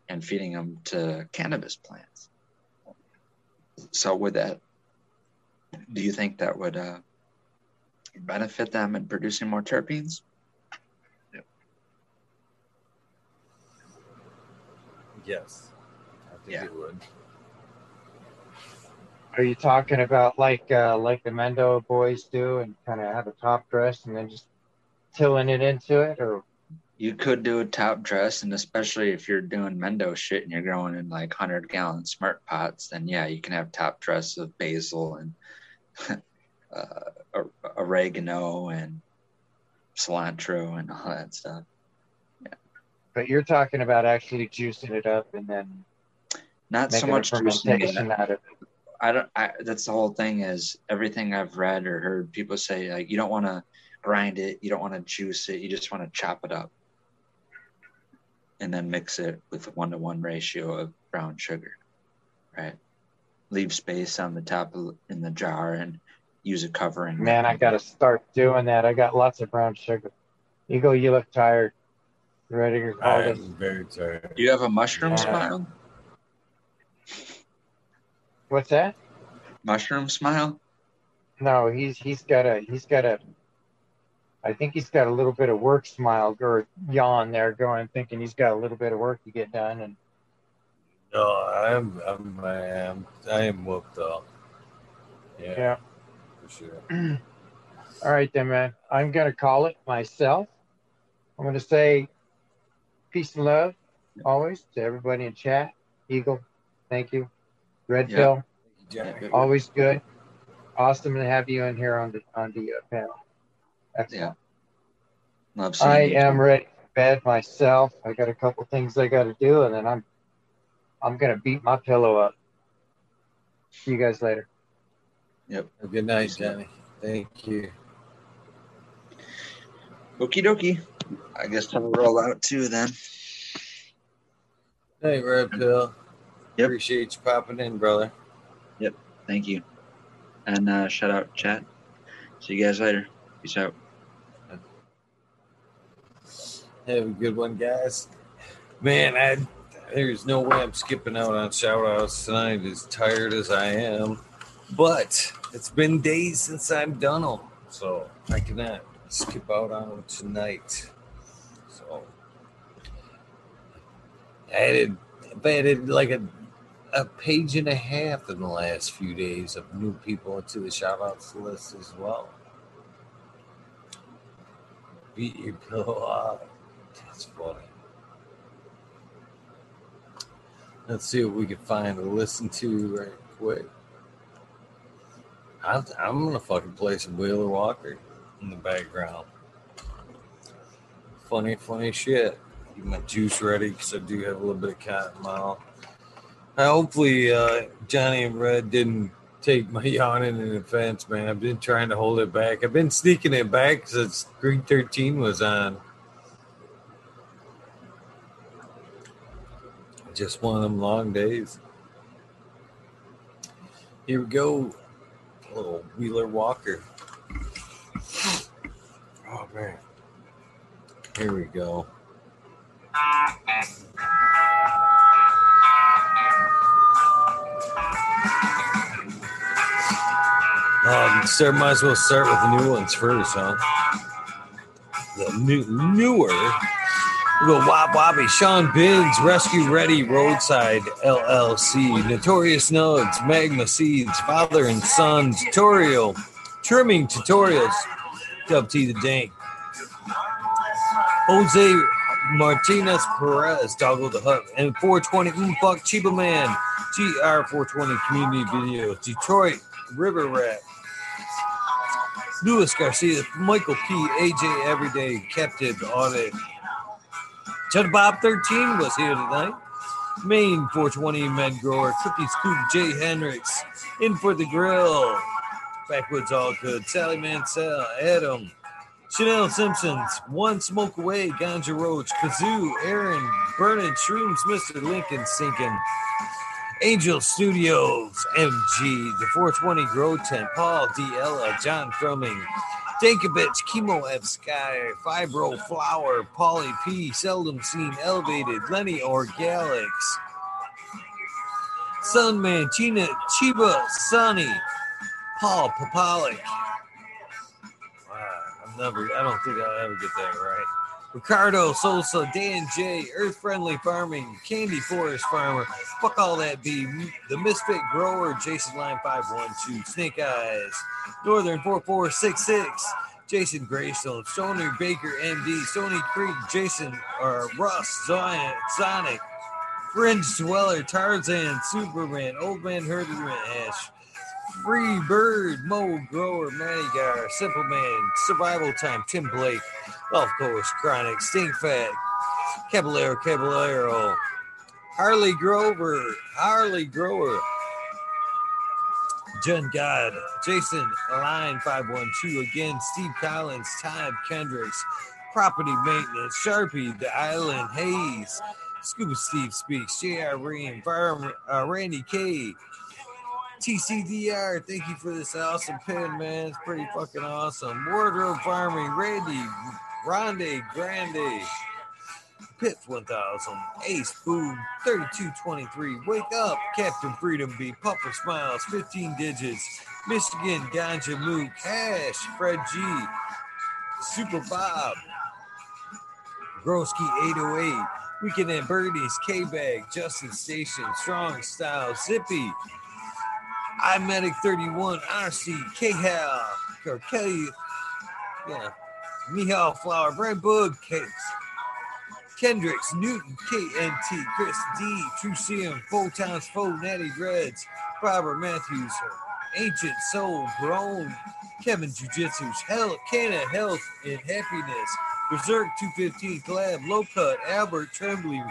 and feeding them to cannabis plants. So with that, do you think that would uh, benefit them in producing more terpenes? Yep. Yes, I think Yeah. it would. Are you talking about like uh, like the Mendo boys do, and kind of have a top dress and then just tilling it into it, or You could do a top dress, and especially if you're doing Mendo shit and you're growing in like 100 gallon smart pots, then yeah, you can have top dress of basil and [laughs] uh, oregano and cilantro and all that stuff. but you're talking about actually juicing it up and then Not so much juicing it. fermentation out of it. I don't. I, that's the whole thing. Is everything I've read or heard people say like you don't want to grind it, you don't want to juice it, you just want to chop it up, and then mix it with a one to one ratio of brown sugar, right? Leave space on the top of, in the jar and use a covering. Man, I got to start doing that. I got lots of brown sugar. Eagle, you look tired. You ready to call this? I'm very tired. Do you have a mushroom Yeah. smile? What's that? Mushroom smile? No, he's he's got a he's got a. I think he's got a little bit of work smile or yawn there going, thinking he's got a little bit of work to get done, and No, I'm, I'm, I am, I am whooped up. Yeah, yeah. Sure. All right, then, man. I'm gonna call it myself. I'm gonna say peace and love always to everybody in chat. Eagle, thank you. Red Yeah. Pill, Johnny. always good. Awesome to have you in here on the on the uh, panel. Excellent. Love seeing I you. am ready for bed myself. I got a couple things I got to do, and then I'm I'm gonna beat my pillow up. See you guys later. Have a good night, Johnny. Thank you. Okie dokie. I guess I'll roll out too then. Hey, Red Pill. Yep. Appreciate you popping in, brother. Yep. Thank you. And uh, shout out chat. See you guys later. Peace out. Have a good one, guys. Man, I there's no way I'm skipping out on shout outs tonight, as tired as I am. But it's been days since I've done them, so I cannot skip out on them tonight. So I added, I've added like a, a page and a half in the last few days of new people to the shout outs list as well. Beat your pillow up. That's funny. Let's see what we can find to listen to right quick. I'm, I'm gonna fucking play some Wheeler Walker in the background. Funny, funny shit. Get my juice ready because I do have a little bit of cotton mouth. Uh, hopefully, uh, Johnny and Red didn't take my [laughs] yawning in offense, man. I've been trying to hold it back. I've been sneaking it back since Green 13 was on. Just one of them long days. Here we go. Little Wheeler Walker. Oh, man. Here we go. Um, sir, might as well start with the new ones first, huh? The new, newer. We go Wop Wobbie, Sean Binns, Rescue Ready, Roadside LLC, Notorious Nugs, Magma Seeds, Father and Son, Tutorial, Trimming Tutorials, Dub T the Dank, Jose Martinez Perez, Doggle the Hut, and 420 mm, Fuck Chiba Man, GR420 Community Video, Detroit River Rat, Luis Garcia, Michael P, AJ Everyday, Captive Audit. Judd Bob 13 was here tonight. Maine 420 Med Grower, Cookie Scoop, Jay Hendricks, In for the Grill, Backwoods All Good, Sally Mansell, Adam, Chanel Simpsons, One Smoke Away, Ganja Roach, Kazoo, Aaron, Burning Shrooms, Mr. Lincoln Sinking, Angel Studios, MG, the 420 Grow Tent, Paul D. Ella, John Drumming, Chemo F Fibro Flower, Polly P, Seldom Seen Elevated, Lenny Orgalix, Sunman, China, Chiba, Sunny, Paul Papalik. Wow, I'm never, I don't think I'll ever get that right. Ricardo Sosa, Dan J, Earth Friendly Farming, Candy Forest Farmer, fuck all that be, the Misfit Grower, Jason Line 512, Snake Eyes, Northern 4466, Jason Greystone, Stony Baker MD, Stony Creek, Jason or Russ, Zion, Sonic, Fringe Dweller, Tarzan, Superman, Old Man Herderman, Ash, Free Bird, Mo Grower, Manny Gar, Simple Man, Survival Time, Tim Blake, Golf Course, Chronic, Stink Fat, Caballero, Caballero, Harley Grover, Harley Grower, Jen God, Jason Line 512, again, Steve Collins, Todd Kendricks, Property Maintenance, Sharpie, The Island, Hayes, Scuba Steve Speaks, J.R. Ream, Fire, uh, Randy K, TCDR, thank you for this awesome pin, man. It's pretty fucking awesome. Wardrobe Farming, Randy, Grande, Grande, Piff 1000, Ace Boom, 3223, Wake Up, Captain Freedom B, Puffer Smiles, 15 digits, Michigan, Ganja Moo, Cash, Fred G, Super Bob, Broski 808, Weekend at Birdies, K Bag, Justin Station, Strong Style, Zippy, I Medic 31, RC, K Hal, Kelly, yeah, Mihal Flower, Brad Bug, Case, Kendricks, Newton, KNT, Chris D, True CM, Full Towns, Full Natty Dreads, Robert Matthews, Ancient Soul, Grown, Kevin Jiu Jitsu's Hell, Canna Health and Happiness, Berserk 215 Collab, Low Cut, Albert Trembly,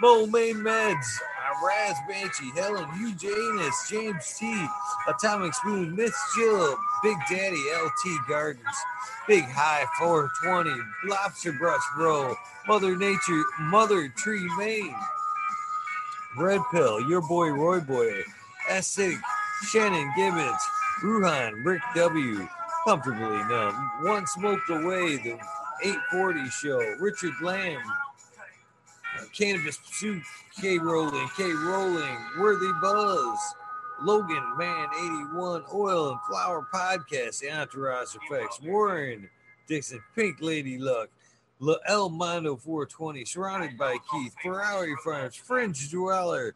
Mo Main Meds, Raz Banshee, Helen Janus, James T, Atomic Spoon, Miss Jill, Big Daddy LT Gardens, Big High 420, Lobster Brush Bro, Mother Nature, Mother Tree Maine, Red Pill, Your Boy Roy Boy, Essig, Shannon Gibbons, Ruhan, Rick W, Comfortably Numb, One Smoked Away, The 840 Show, Richard Lamb, Cannabis Pursuit, K Rolling, K Rolling, Worthy Buzz, Logan Man 81, Oil and Flower Podcast, The Entourage Effects, Warren Dixon, Pink Lady Luck, La El Mondo 420, Surrounded by Keith, Ferrari Farms, Fringe Dweller,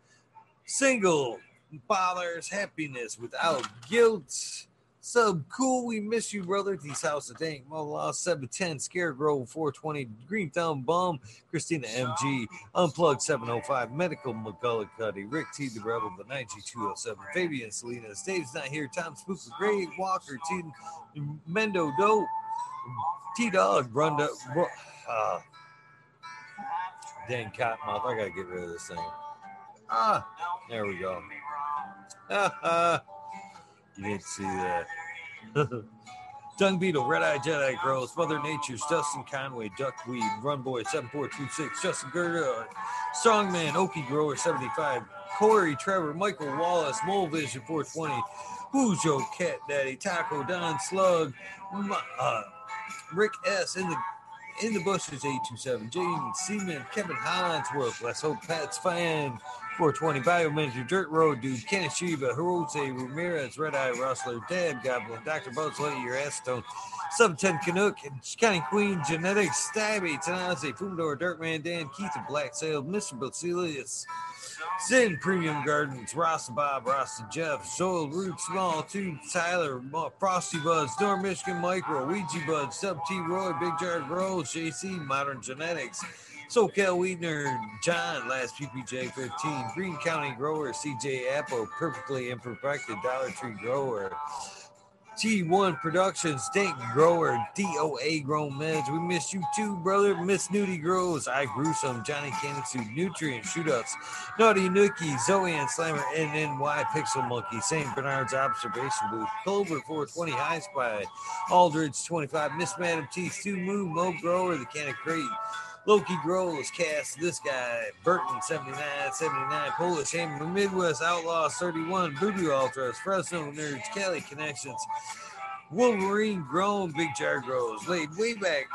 Single, Fathers, Happiness Without Guilt. Sub cool, we miss you, brother. These House of Dank, Law 710, Scarecrow 420, Green Thumb Bum, Christina MG, Unplugged 705, Medical McGullicuddy, Rick T, the Rebel, the 9G207, Fabian Salinas, Dave's not here, Tom Spooker, Gray Walker, T, Mendo Dope, T Dog, Brunda, uh, dang cottonmouth, I gotta get rid of this thing. Ah, there we go. [laughs] You didn't see that. [laughs] Dung Beetle, Red Eye Jedi Grows, Mother Nature's Dustin Conway, Duckweed, Run Boy 7426, Justin Gerda, Strongman, Okie Grower 75, Corey, Trevor, Michael Wallace, Mole Vision 420, Bujo, Cat Daddy, Taco, Don Slug, uh, Rick S. in the in the bushes 827, Jaden Seaman, Kevin Hollingsworth, Let's Hope Pets Fan, 420 Biomanager, Dirt Road Dude, Kenneth Shiva, Hirose, Ramirez, Red Eye Rustler, Dad Goblin, Dr. Buzz Lightyear, Acetone, 710 Canuck, County Queen, Genetics, Stabby, Tanaze, Fumdor, Dirtman, Dan, Keith, and Black Sail, Mr. Basilius, Sin Premium Gardens, Rasta Bob, Rasta Jeff, Zoil Root, Small Tube, Tyler, Frosty Buds, North Michigan Micro, Ouija Buds, Sub T Roy, Big Jar Grows, JC, Modern Genetics, SoCal Weedner, John, Last PPJ 15, Green County Grower, CJ Apple, Perfectly Imperfected, Dollar Tree Grower, T1 Productions, Dank Grower, DOA Grown Meds. We missed you too, brother. Miss Nudie Grows, I Gruesome, Johnny Cannon Nutrient Shootouts, Naughty Nookie, Zoe and Slammer, NNY Pixel Monkey, St. Bernard's Observation Booth, Culver 420 High Spy, Aldridge 25, Miss Madam T, Stu Moo, Mo Grower, The Can of Crate, Loki Grows, Cast, This Guy, Burton 79, 79, Polish Hammer, Midwest Outlaws 31, Voodoo Ultras, Fresno Nerds, Cali Connections, Wolverine Grown, Big Jar Grows, laid way back.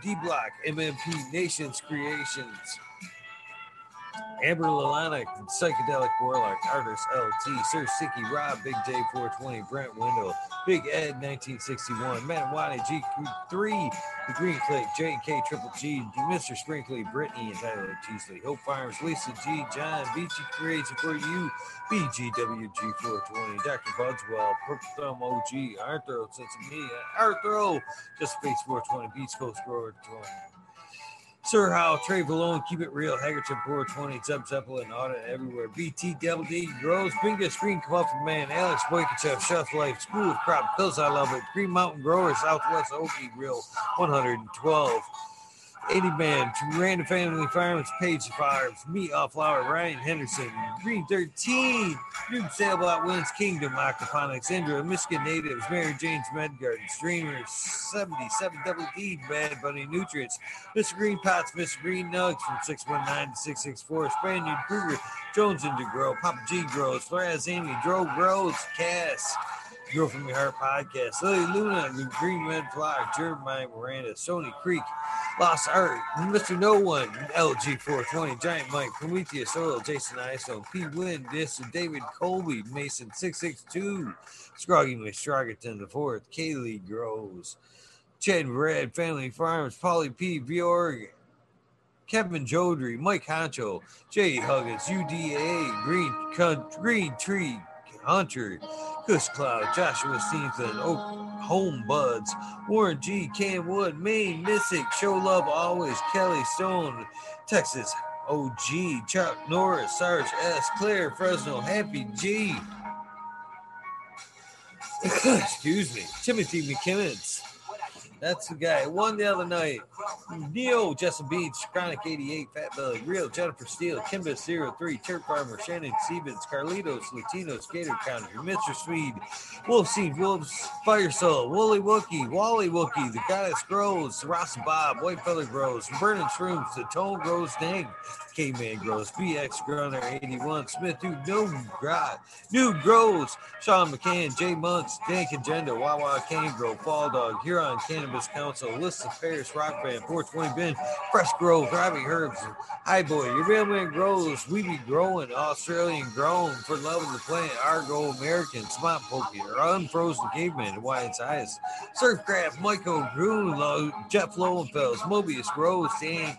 D Block, MMP, Nations Creations, Amber Lalana, Psychedelic Warlock, Artist LT, Sir Sticky, Rob, Big J 420, Brent Wendell, Big Ed 1961, Matt Waddy, G3, The Green Click, JK Triple G, Mr. Sprinkley, Brittany, and Tyler Teasley, Hope Farms, Lisa G, John, BG Creation for You, BGWG 420, Dr. Budswell, Purple Thumb OG, Sense of Me, Just Space 420, Beach Coast Grower 20. Sir Howe, Trey Valone, Keep It Real, Haggerton 420, Zeb Zeppelin, Audit Everywhere, BT Double D, Grows, Bingo Screen, Muffin Man, Alex Boykachev, Chef Life, School of Crop, Pills, I Love It, Green Mountain Growers, Southwest Okie Grill, 112. 80 Man, Random Family Farms, Page Farms, Meat Off Flower, Ryan Henderson, Green 13, New Sailboat Wins Kingdom, Aquaponics, Indra, Michigan Natives, Mary Jane's Med Garden, Streamers, 77 Double D, Bad Bunny Nutrients, Mr. Green Pots, Mr. Green Nugs from 619 to 664, Spaniard Kruger, Jones into Grow, Papa G Grows, Flores Amy, Dro Grows, Cass, Grow From Your Heart Podcast, Lily Luna, the Green Red Flock, Jeremiah Miranda, Sony Creek, Lost Art, Mr. No One, LG 420, Giant Mike, Prometheus Oil, Jason Iso, P. Wynn, Mr. David Colby, Mason 662, Scroggy McStrogerton the fourth, Kaylee Grows, Chad Red, Family Farms, Polly P. Bjorg, Kevin Jodry, Mike Honcho, Jay Huggins, UDA, Green Green Tree Hunter, Kush Cloud, Joshua Steenson, Oak Home Buds, Warren G, Cam Wood, Maine, Mystic, Show Love Always, Kelly Stone, Texas OG, Chuck Norris, Sarge S, Claire Fresno, Happy G. [coughs] Excuse me, Timothy McKimmons. That's the guy. Won the other night. Neo, Justin Beach, Chronic 88, Fat Belly, Real, Jennifer Steele, Kimba 03, Turf Farmer, Shannon Stevens, Carlitos, Latino, Skater Country, Mr. Swede, Wolf Seed, Wolves, Fire Soul, Wooly Wookie, Wally Wookie, The Goddess Grows, Ross Bob, White Feather Grows, Burning Shrooms, The Tone Grows Dang, K-Man Grows, BX Grunner 81, Smith Dude, Grot, New Grows, Sean McCann, Jay Monks, Dan Agenda, Wawa Cane Grow, Fall Dog, Huron Cannabis Council, List of Paris Rock Band, 420 Ben, Fresh Grove, Robbie Herbs, High Boy, Your Mailman Grows, We Be Growing, Australian Grown, For Love of the Planet, Argo American, Smart Pokey, Unfrozen Caveman, Wyatt's Eyes, Surfcraft, Michael Groon, Jeff Lowenfels, Mobius Grows, Dan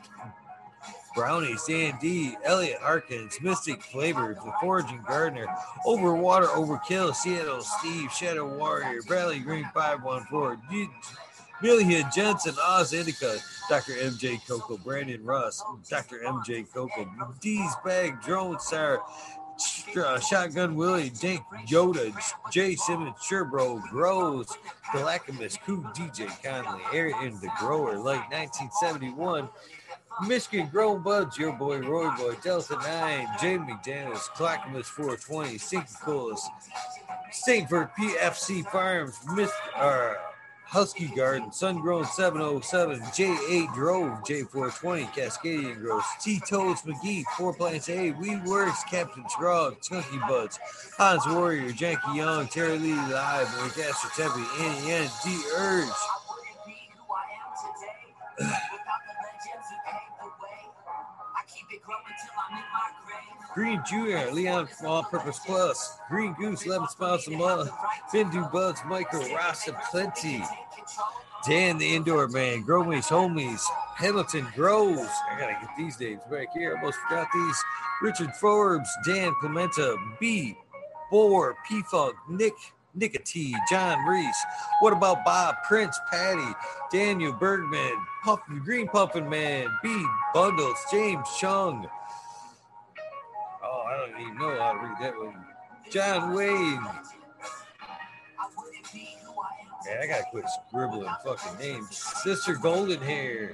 Brownie, Dan D, Elliot Harkins, Mystic Flavors, The Foraging Gardener, Over Overwater Overkill, Seattle Steve, Shadow Warrior, Bradley Green 514, G- Amelia Jensen, Oz Indica, Dr. MJ Coco, Brandon Russ, Dr. MJ Coco, D's Bag, Drone Sarah, uh, Shotgun Willie, Dink Yoda, Jay Simmons, Sherbro, Grows, Galactimus, Cool DJ Conley, Aaron the Grower, like 1971. Michigan Grown Buds, your boy Roy Boy, Delta 9, Jamie McDaniels, Clackamas 420, Stinky Colas, Stainford PFC Farms, Miss, uh, Husky Garden, Sun Grown 707, J8 Drove, J420, Cascadian Gross, T Toads McGee, Four Plants A, We Works, Captain Trog, Chunky Buds, Hans Warrior, Janky Young, Terry Lee Live, Lancaster Tempe, Annie D Green Junior, Leon All Purpose Plus, Green Goose, 11 Spots a Month, Bindu Buds, Michael Rasta Plenty, Dan the Indoor Man, Gromies Homies, Hamilton Groves. I gotta get these names back here. I Almost forgot these. Richard Forbes, Dan Clementa, B, Boar, P Funk, Nick, Nicotine, John Reese. What about Bob, Prince, Patty, Daniel Bergman, Puffin, Green Puffin Man, B, Bundles, James Chung. Don't even know how to read that one. John Wayne. Man, I gotta quit scribbling fucking names. Sister Golden Hair,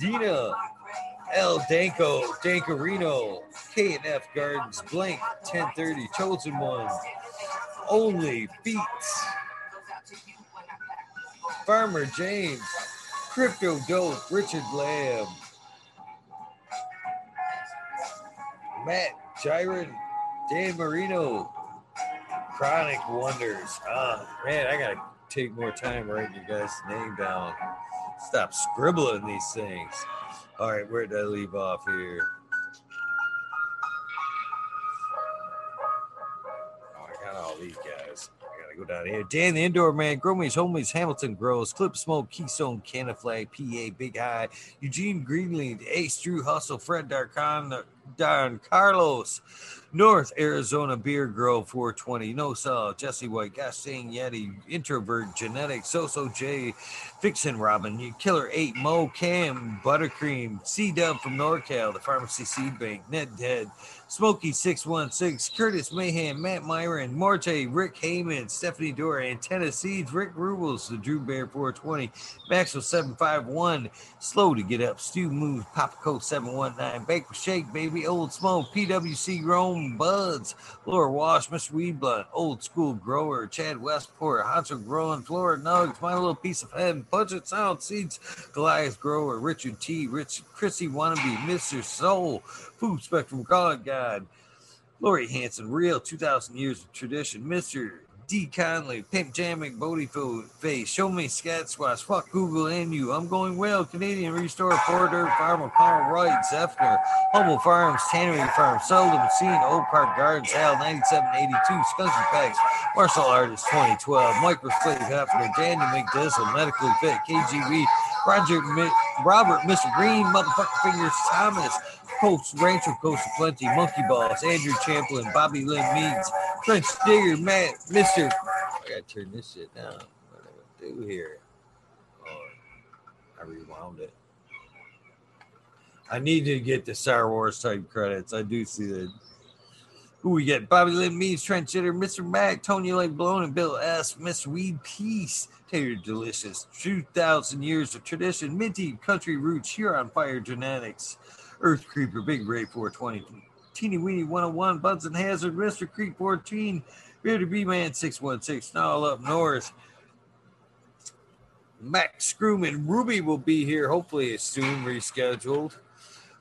Dina, L Danko, Dankarino, K and F Gardens, Blank, 1030, Chosen One, Only Beats, Farmer James, Crypto Dope, Richard Lamb, Matt Gyron, Dan Marino, Chronic Wonders. Ah, man, I gotta take more time writing you guys' name down. Stop scribbling these things. All right, where did I leave off here? Gotta go down here. Dan the Indoor Man, Gromies, Homies, Hamilton Grows, Clip Smoke, Keystone, Canna Flag, PA, Big High, Eugene Greenlead, Ace, Drew Hustle, Fred Darcon, Don Carlos, North Arizona Beer Grove 420, No Saw, Jesse White, Gasting Yeti, Introvert, Genetics, Soso J, Fixin Robin, Killer 8, Mo Cam, Buttercream, C Dub from NorCal, the Pharmacy Seed Bank, Ned Dead, Smokey 616, Curtis Mayhem, Matt Myron, Marte, Rick Heyman, Stephanie Dora, Antenna Seeds, Rick Rubles, the Drew Bear 420, Maxwell 751, Slow to Get Up, Stu Moves, Papa Coat 719, Baker Shake, Baby, Old Smoke, PWC Grown Buds, Laura Wash, Mr. Weed Blunt, Old School Grower, Chad Westport, Honcho Growing, Florida Nugs, My Little Piece of Heaven, Budget Sound Seeds, Goliath Grower, Richard T, Rich, Chrissy Wannabe, Mr. Soul, Food Spectrum God God, Lori Hanson, Real 2000 Years of Tradition, Mr. D. Conley, Pimp Jamming, Bodie Face, Show Me Scat Squash, Fuck Google and You, I'm Going Well, Canadian Restore, Porter, Farmer, Carl Wright, Zephyr, Humble Farms, Tannery Farm, Seldom Seen, Oak Park Gardens, Al 9782, Skunky Packs, Martial Artist 2012, Microslave Hefner, Daniel McDizzle, Medically Fit, KGB, Roger, Mi- Robert, Mr. Green, Motherfucker Fingers, Thomas, Coach Rancho Coast Plenty, Monkey Boss, Andrew Champlin, Bobby Lynn Meads, French Digger, Matt, Mr. I gotta turn this shit down. What do I do here? Oh, I rewound it. I need to get the Star Wars type credits. I do see that. Who we get? Bobby Lynn Meads, Trent Chitter, Mr. Mac, Tony Lake Blown, and Bill S. Miss Weed Peace. Taylor Delicious, 2,000 years of tradition, minty country roots, here on Fire Genetics, Earth Creeper, Big Ray 420, Teeny Weeny 101, Buds and Hazard, Mr. Creek 14, Bearded B Man 616, Snarl up north. Max Screwman, Ruby will be here. Hopefully, soon rescheduled.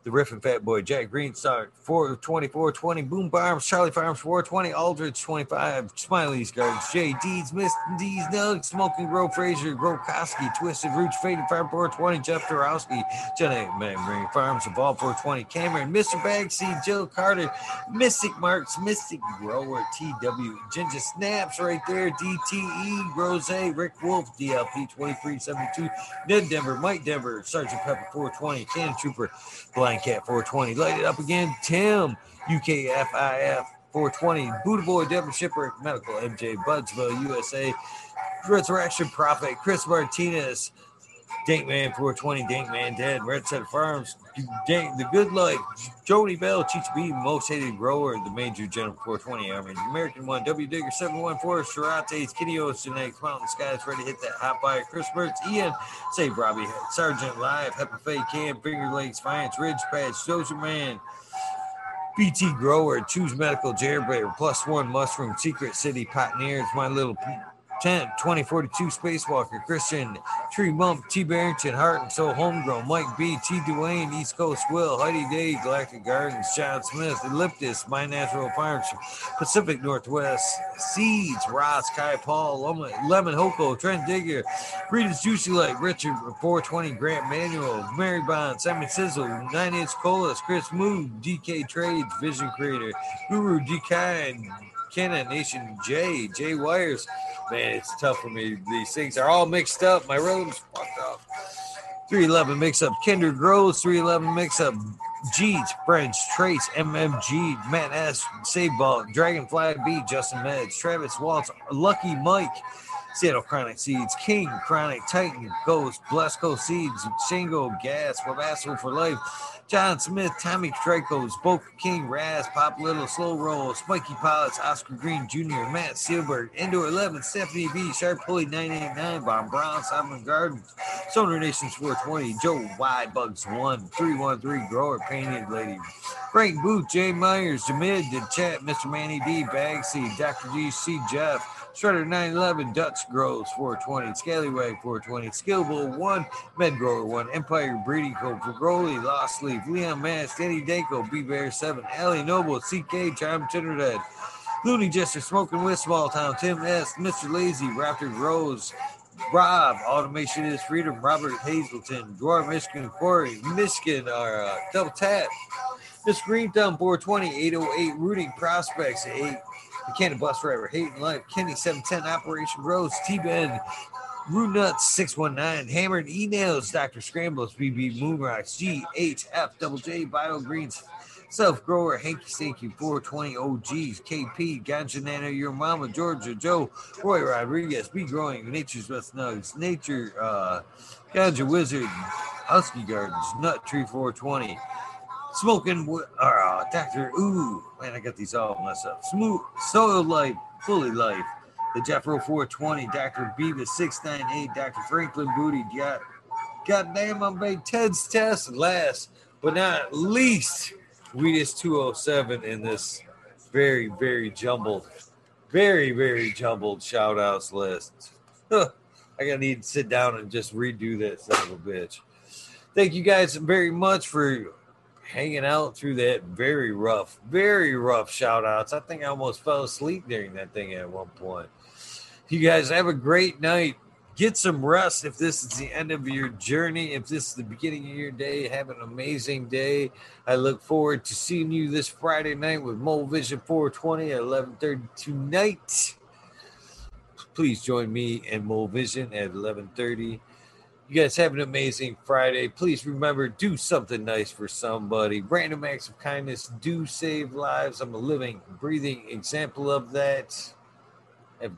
The Riffin Fat Boy, Jack Greenstar, 424 20, Boom Farms, Charlie Farms, 420, Aldridge, 25, Smiley's Guards, J. Deeds, Miss D's, Nug, Smoking Grow, Fraser, Grokoski, Twisted Roots, Faded Farm, 420, Jeff Dorowski, Jenny Memory Farms, Evolve, 420, Cameron, Mr. Bagseed, Jill Carter, Mystic Marks, Mystic Grower, TW, Ginger Snaps right there, DTE, Rose, Rick Wolf, DLP, 2372, Ned Denver, Mike Denver, Sergeant Pepper, 420, Can Trooper, Blind Cat 420. Light it up again. Tim, UKFIF 420. Buddha Boy, Devin Shipper, Medical, MJ, Budsville, USA. Resurrection Prophet, Chris Martinez, Dankman 420, Dankman Dead, Red Set Farms, Dank, The Good Life, Jody Bell, Cheech B, Most Hated Grower, The Major General 420, Army, American One, W Digger 714, Shirates, Kitty Ocean, Mountain Skies, ready to hit that hot fire, Chris Burns, Ian, Save Robbie, Sergeant Live, Happy Faye Cam, Finger Lakes, Finance, Ridge Patch, Dozer Man, BT Grower, Choose Medical, Jailbreaker, Plus One Mushroom, Secret City, Pioneers, My Little 10, 2042 Spacewalker, Christian, Tree Mump, T. Barrington, Heart and Soul Homegrown, Mike B, T. Duane, East Coast Will, Heidi Day, Galactic Gardens, John Smith, Elliptus, My Natural Farms, Pacific Northwest, Seeds, Ross, Kai Paul, Lemon, Lemon Hoko, Trent Digger, Rita's Juicy Light, Richard, 420 Grant Manual, Mary Bond, Simon Sizzle, 9 Inch Colas, Chris Moon, DK Trades, Vision Creator, Guru, D. Canon Nation J, J Wires. Man, it's tough for me. These things are all mixed up. My rhythm's fucked up. 311 mix up Kinder Grows, 311 mix up Jeets, French, Trace, MMG, Matt S, Save Ball, Dragonfly B, Justin Meds, Travis Waltz, Lucky Mike, Seattle Chronic Seeds, King, Chronic Titan, Ghost, Blesco Seeds, Shingo, Gas, Wabasso for Life, John Smith, Tommy Tricos, Boca King, Raz, Pop Little, Slow Roll, Spiky Pilots, Oscar Green Jr., Matt Sealberg, Indoor 11, Stephanie B, Sharp Pulley 989, Bob Brown, Simon Gardens, Sonar Nations 420, Joe Y, Bugs 1, 313, Grower, Painted Lady, Frank Booth, Jay Myers, Jamid, The Chat, Mr. Manny D, Bagsy, Dr. GC, Jeff, Shredder 911, Dutch Grows 420, Scallywag 420, Skillbull 1, Medgrower 1, Empire Breeding for Growly, Lost Leaf, Leon Mass, Danny Danko, B Bear 7, Allie Noble, CK, Chime Trinidad, Looney Jester, Smoking with Small Town, Tim S, Mr. Lazy, Raptor Rose, Rob, Automation is Freedom, Robert Hazelton, Dwarf Michigan, Corey, Michigan, our uh, double tap. Miss Green Thumb 420, 808, Rooting Prospects, 8. The Cannon Bus Driver, Hayden Life, Kenny 710, Operation Rose, T Ben, Root Nuts 619, Hammered Emails, Dr. Scrambles, BB Moonrocks, GHF, Double J, Bio Greens, Self Grower, Hanky Stanky, 420 OGs, KP, Ganja Nano, Your Mama, Georgia, Joe, Roy Rodriguez, Be Growing, Nature's Best Nugs, Nature, uh, Ganja Wizard, Husky Gardens, Nut Tree 420, Smoking, uh, Dr. Ooh, man, I got these all messed up. Smooth, Soil Life, Fully Life, the Jeffro 420, Dr. Beavis 698, Dr. Franklin Booty, God, goddamn, I'm made Ted's test. Last but not least, Weedus 207 in this very, very jumbled, very, very jumbled shout outs list. I gotta need to sit down and just redo that son of a bitch. Thank you guys very much for hanging out through that very rough, very rough shout outs. I think I almost fell asleep during that thing at one point. You guys have a great night. Get some rest if this is the end of your journey. If this is the beginning of your day, have an amazing day. I look forward to seeing you this Friday night with Mole Vision 420 at 11:30 tonight. Please join me and Mole Vision at 11:30. You guys have an amazing Friday. Please remember, do something nice for somebody. Random acts of kindness do save lives. I'm a living, breathing example of that. Have great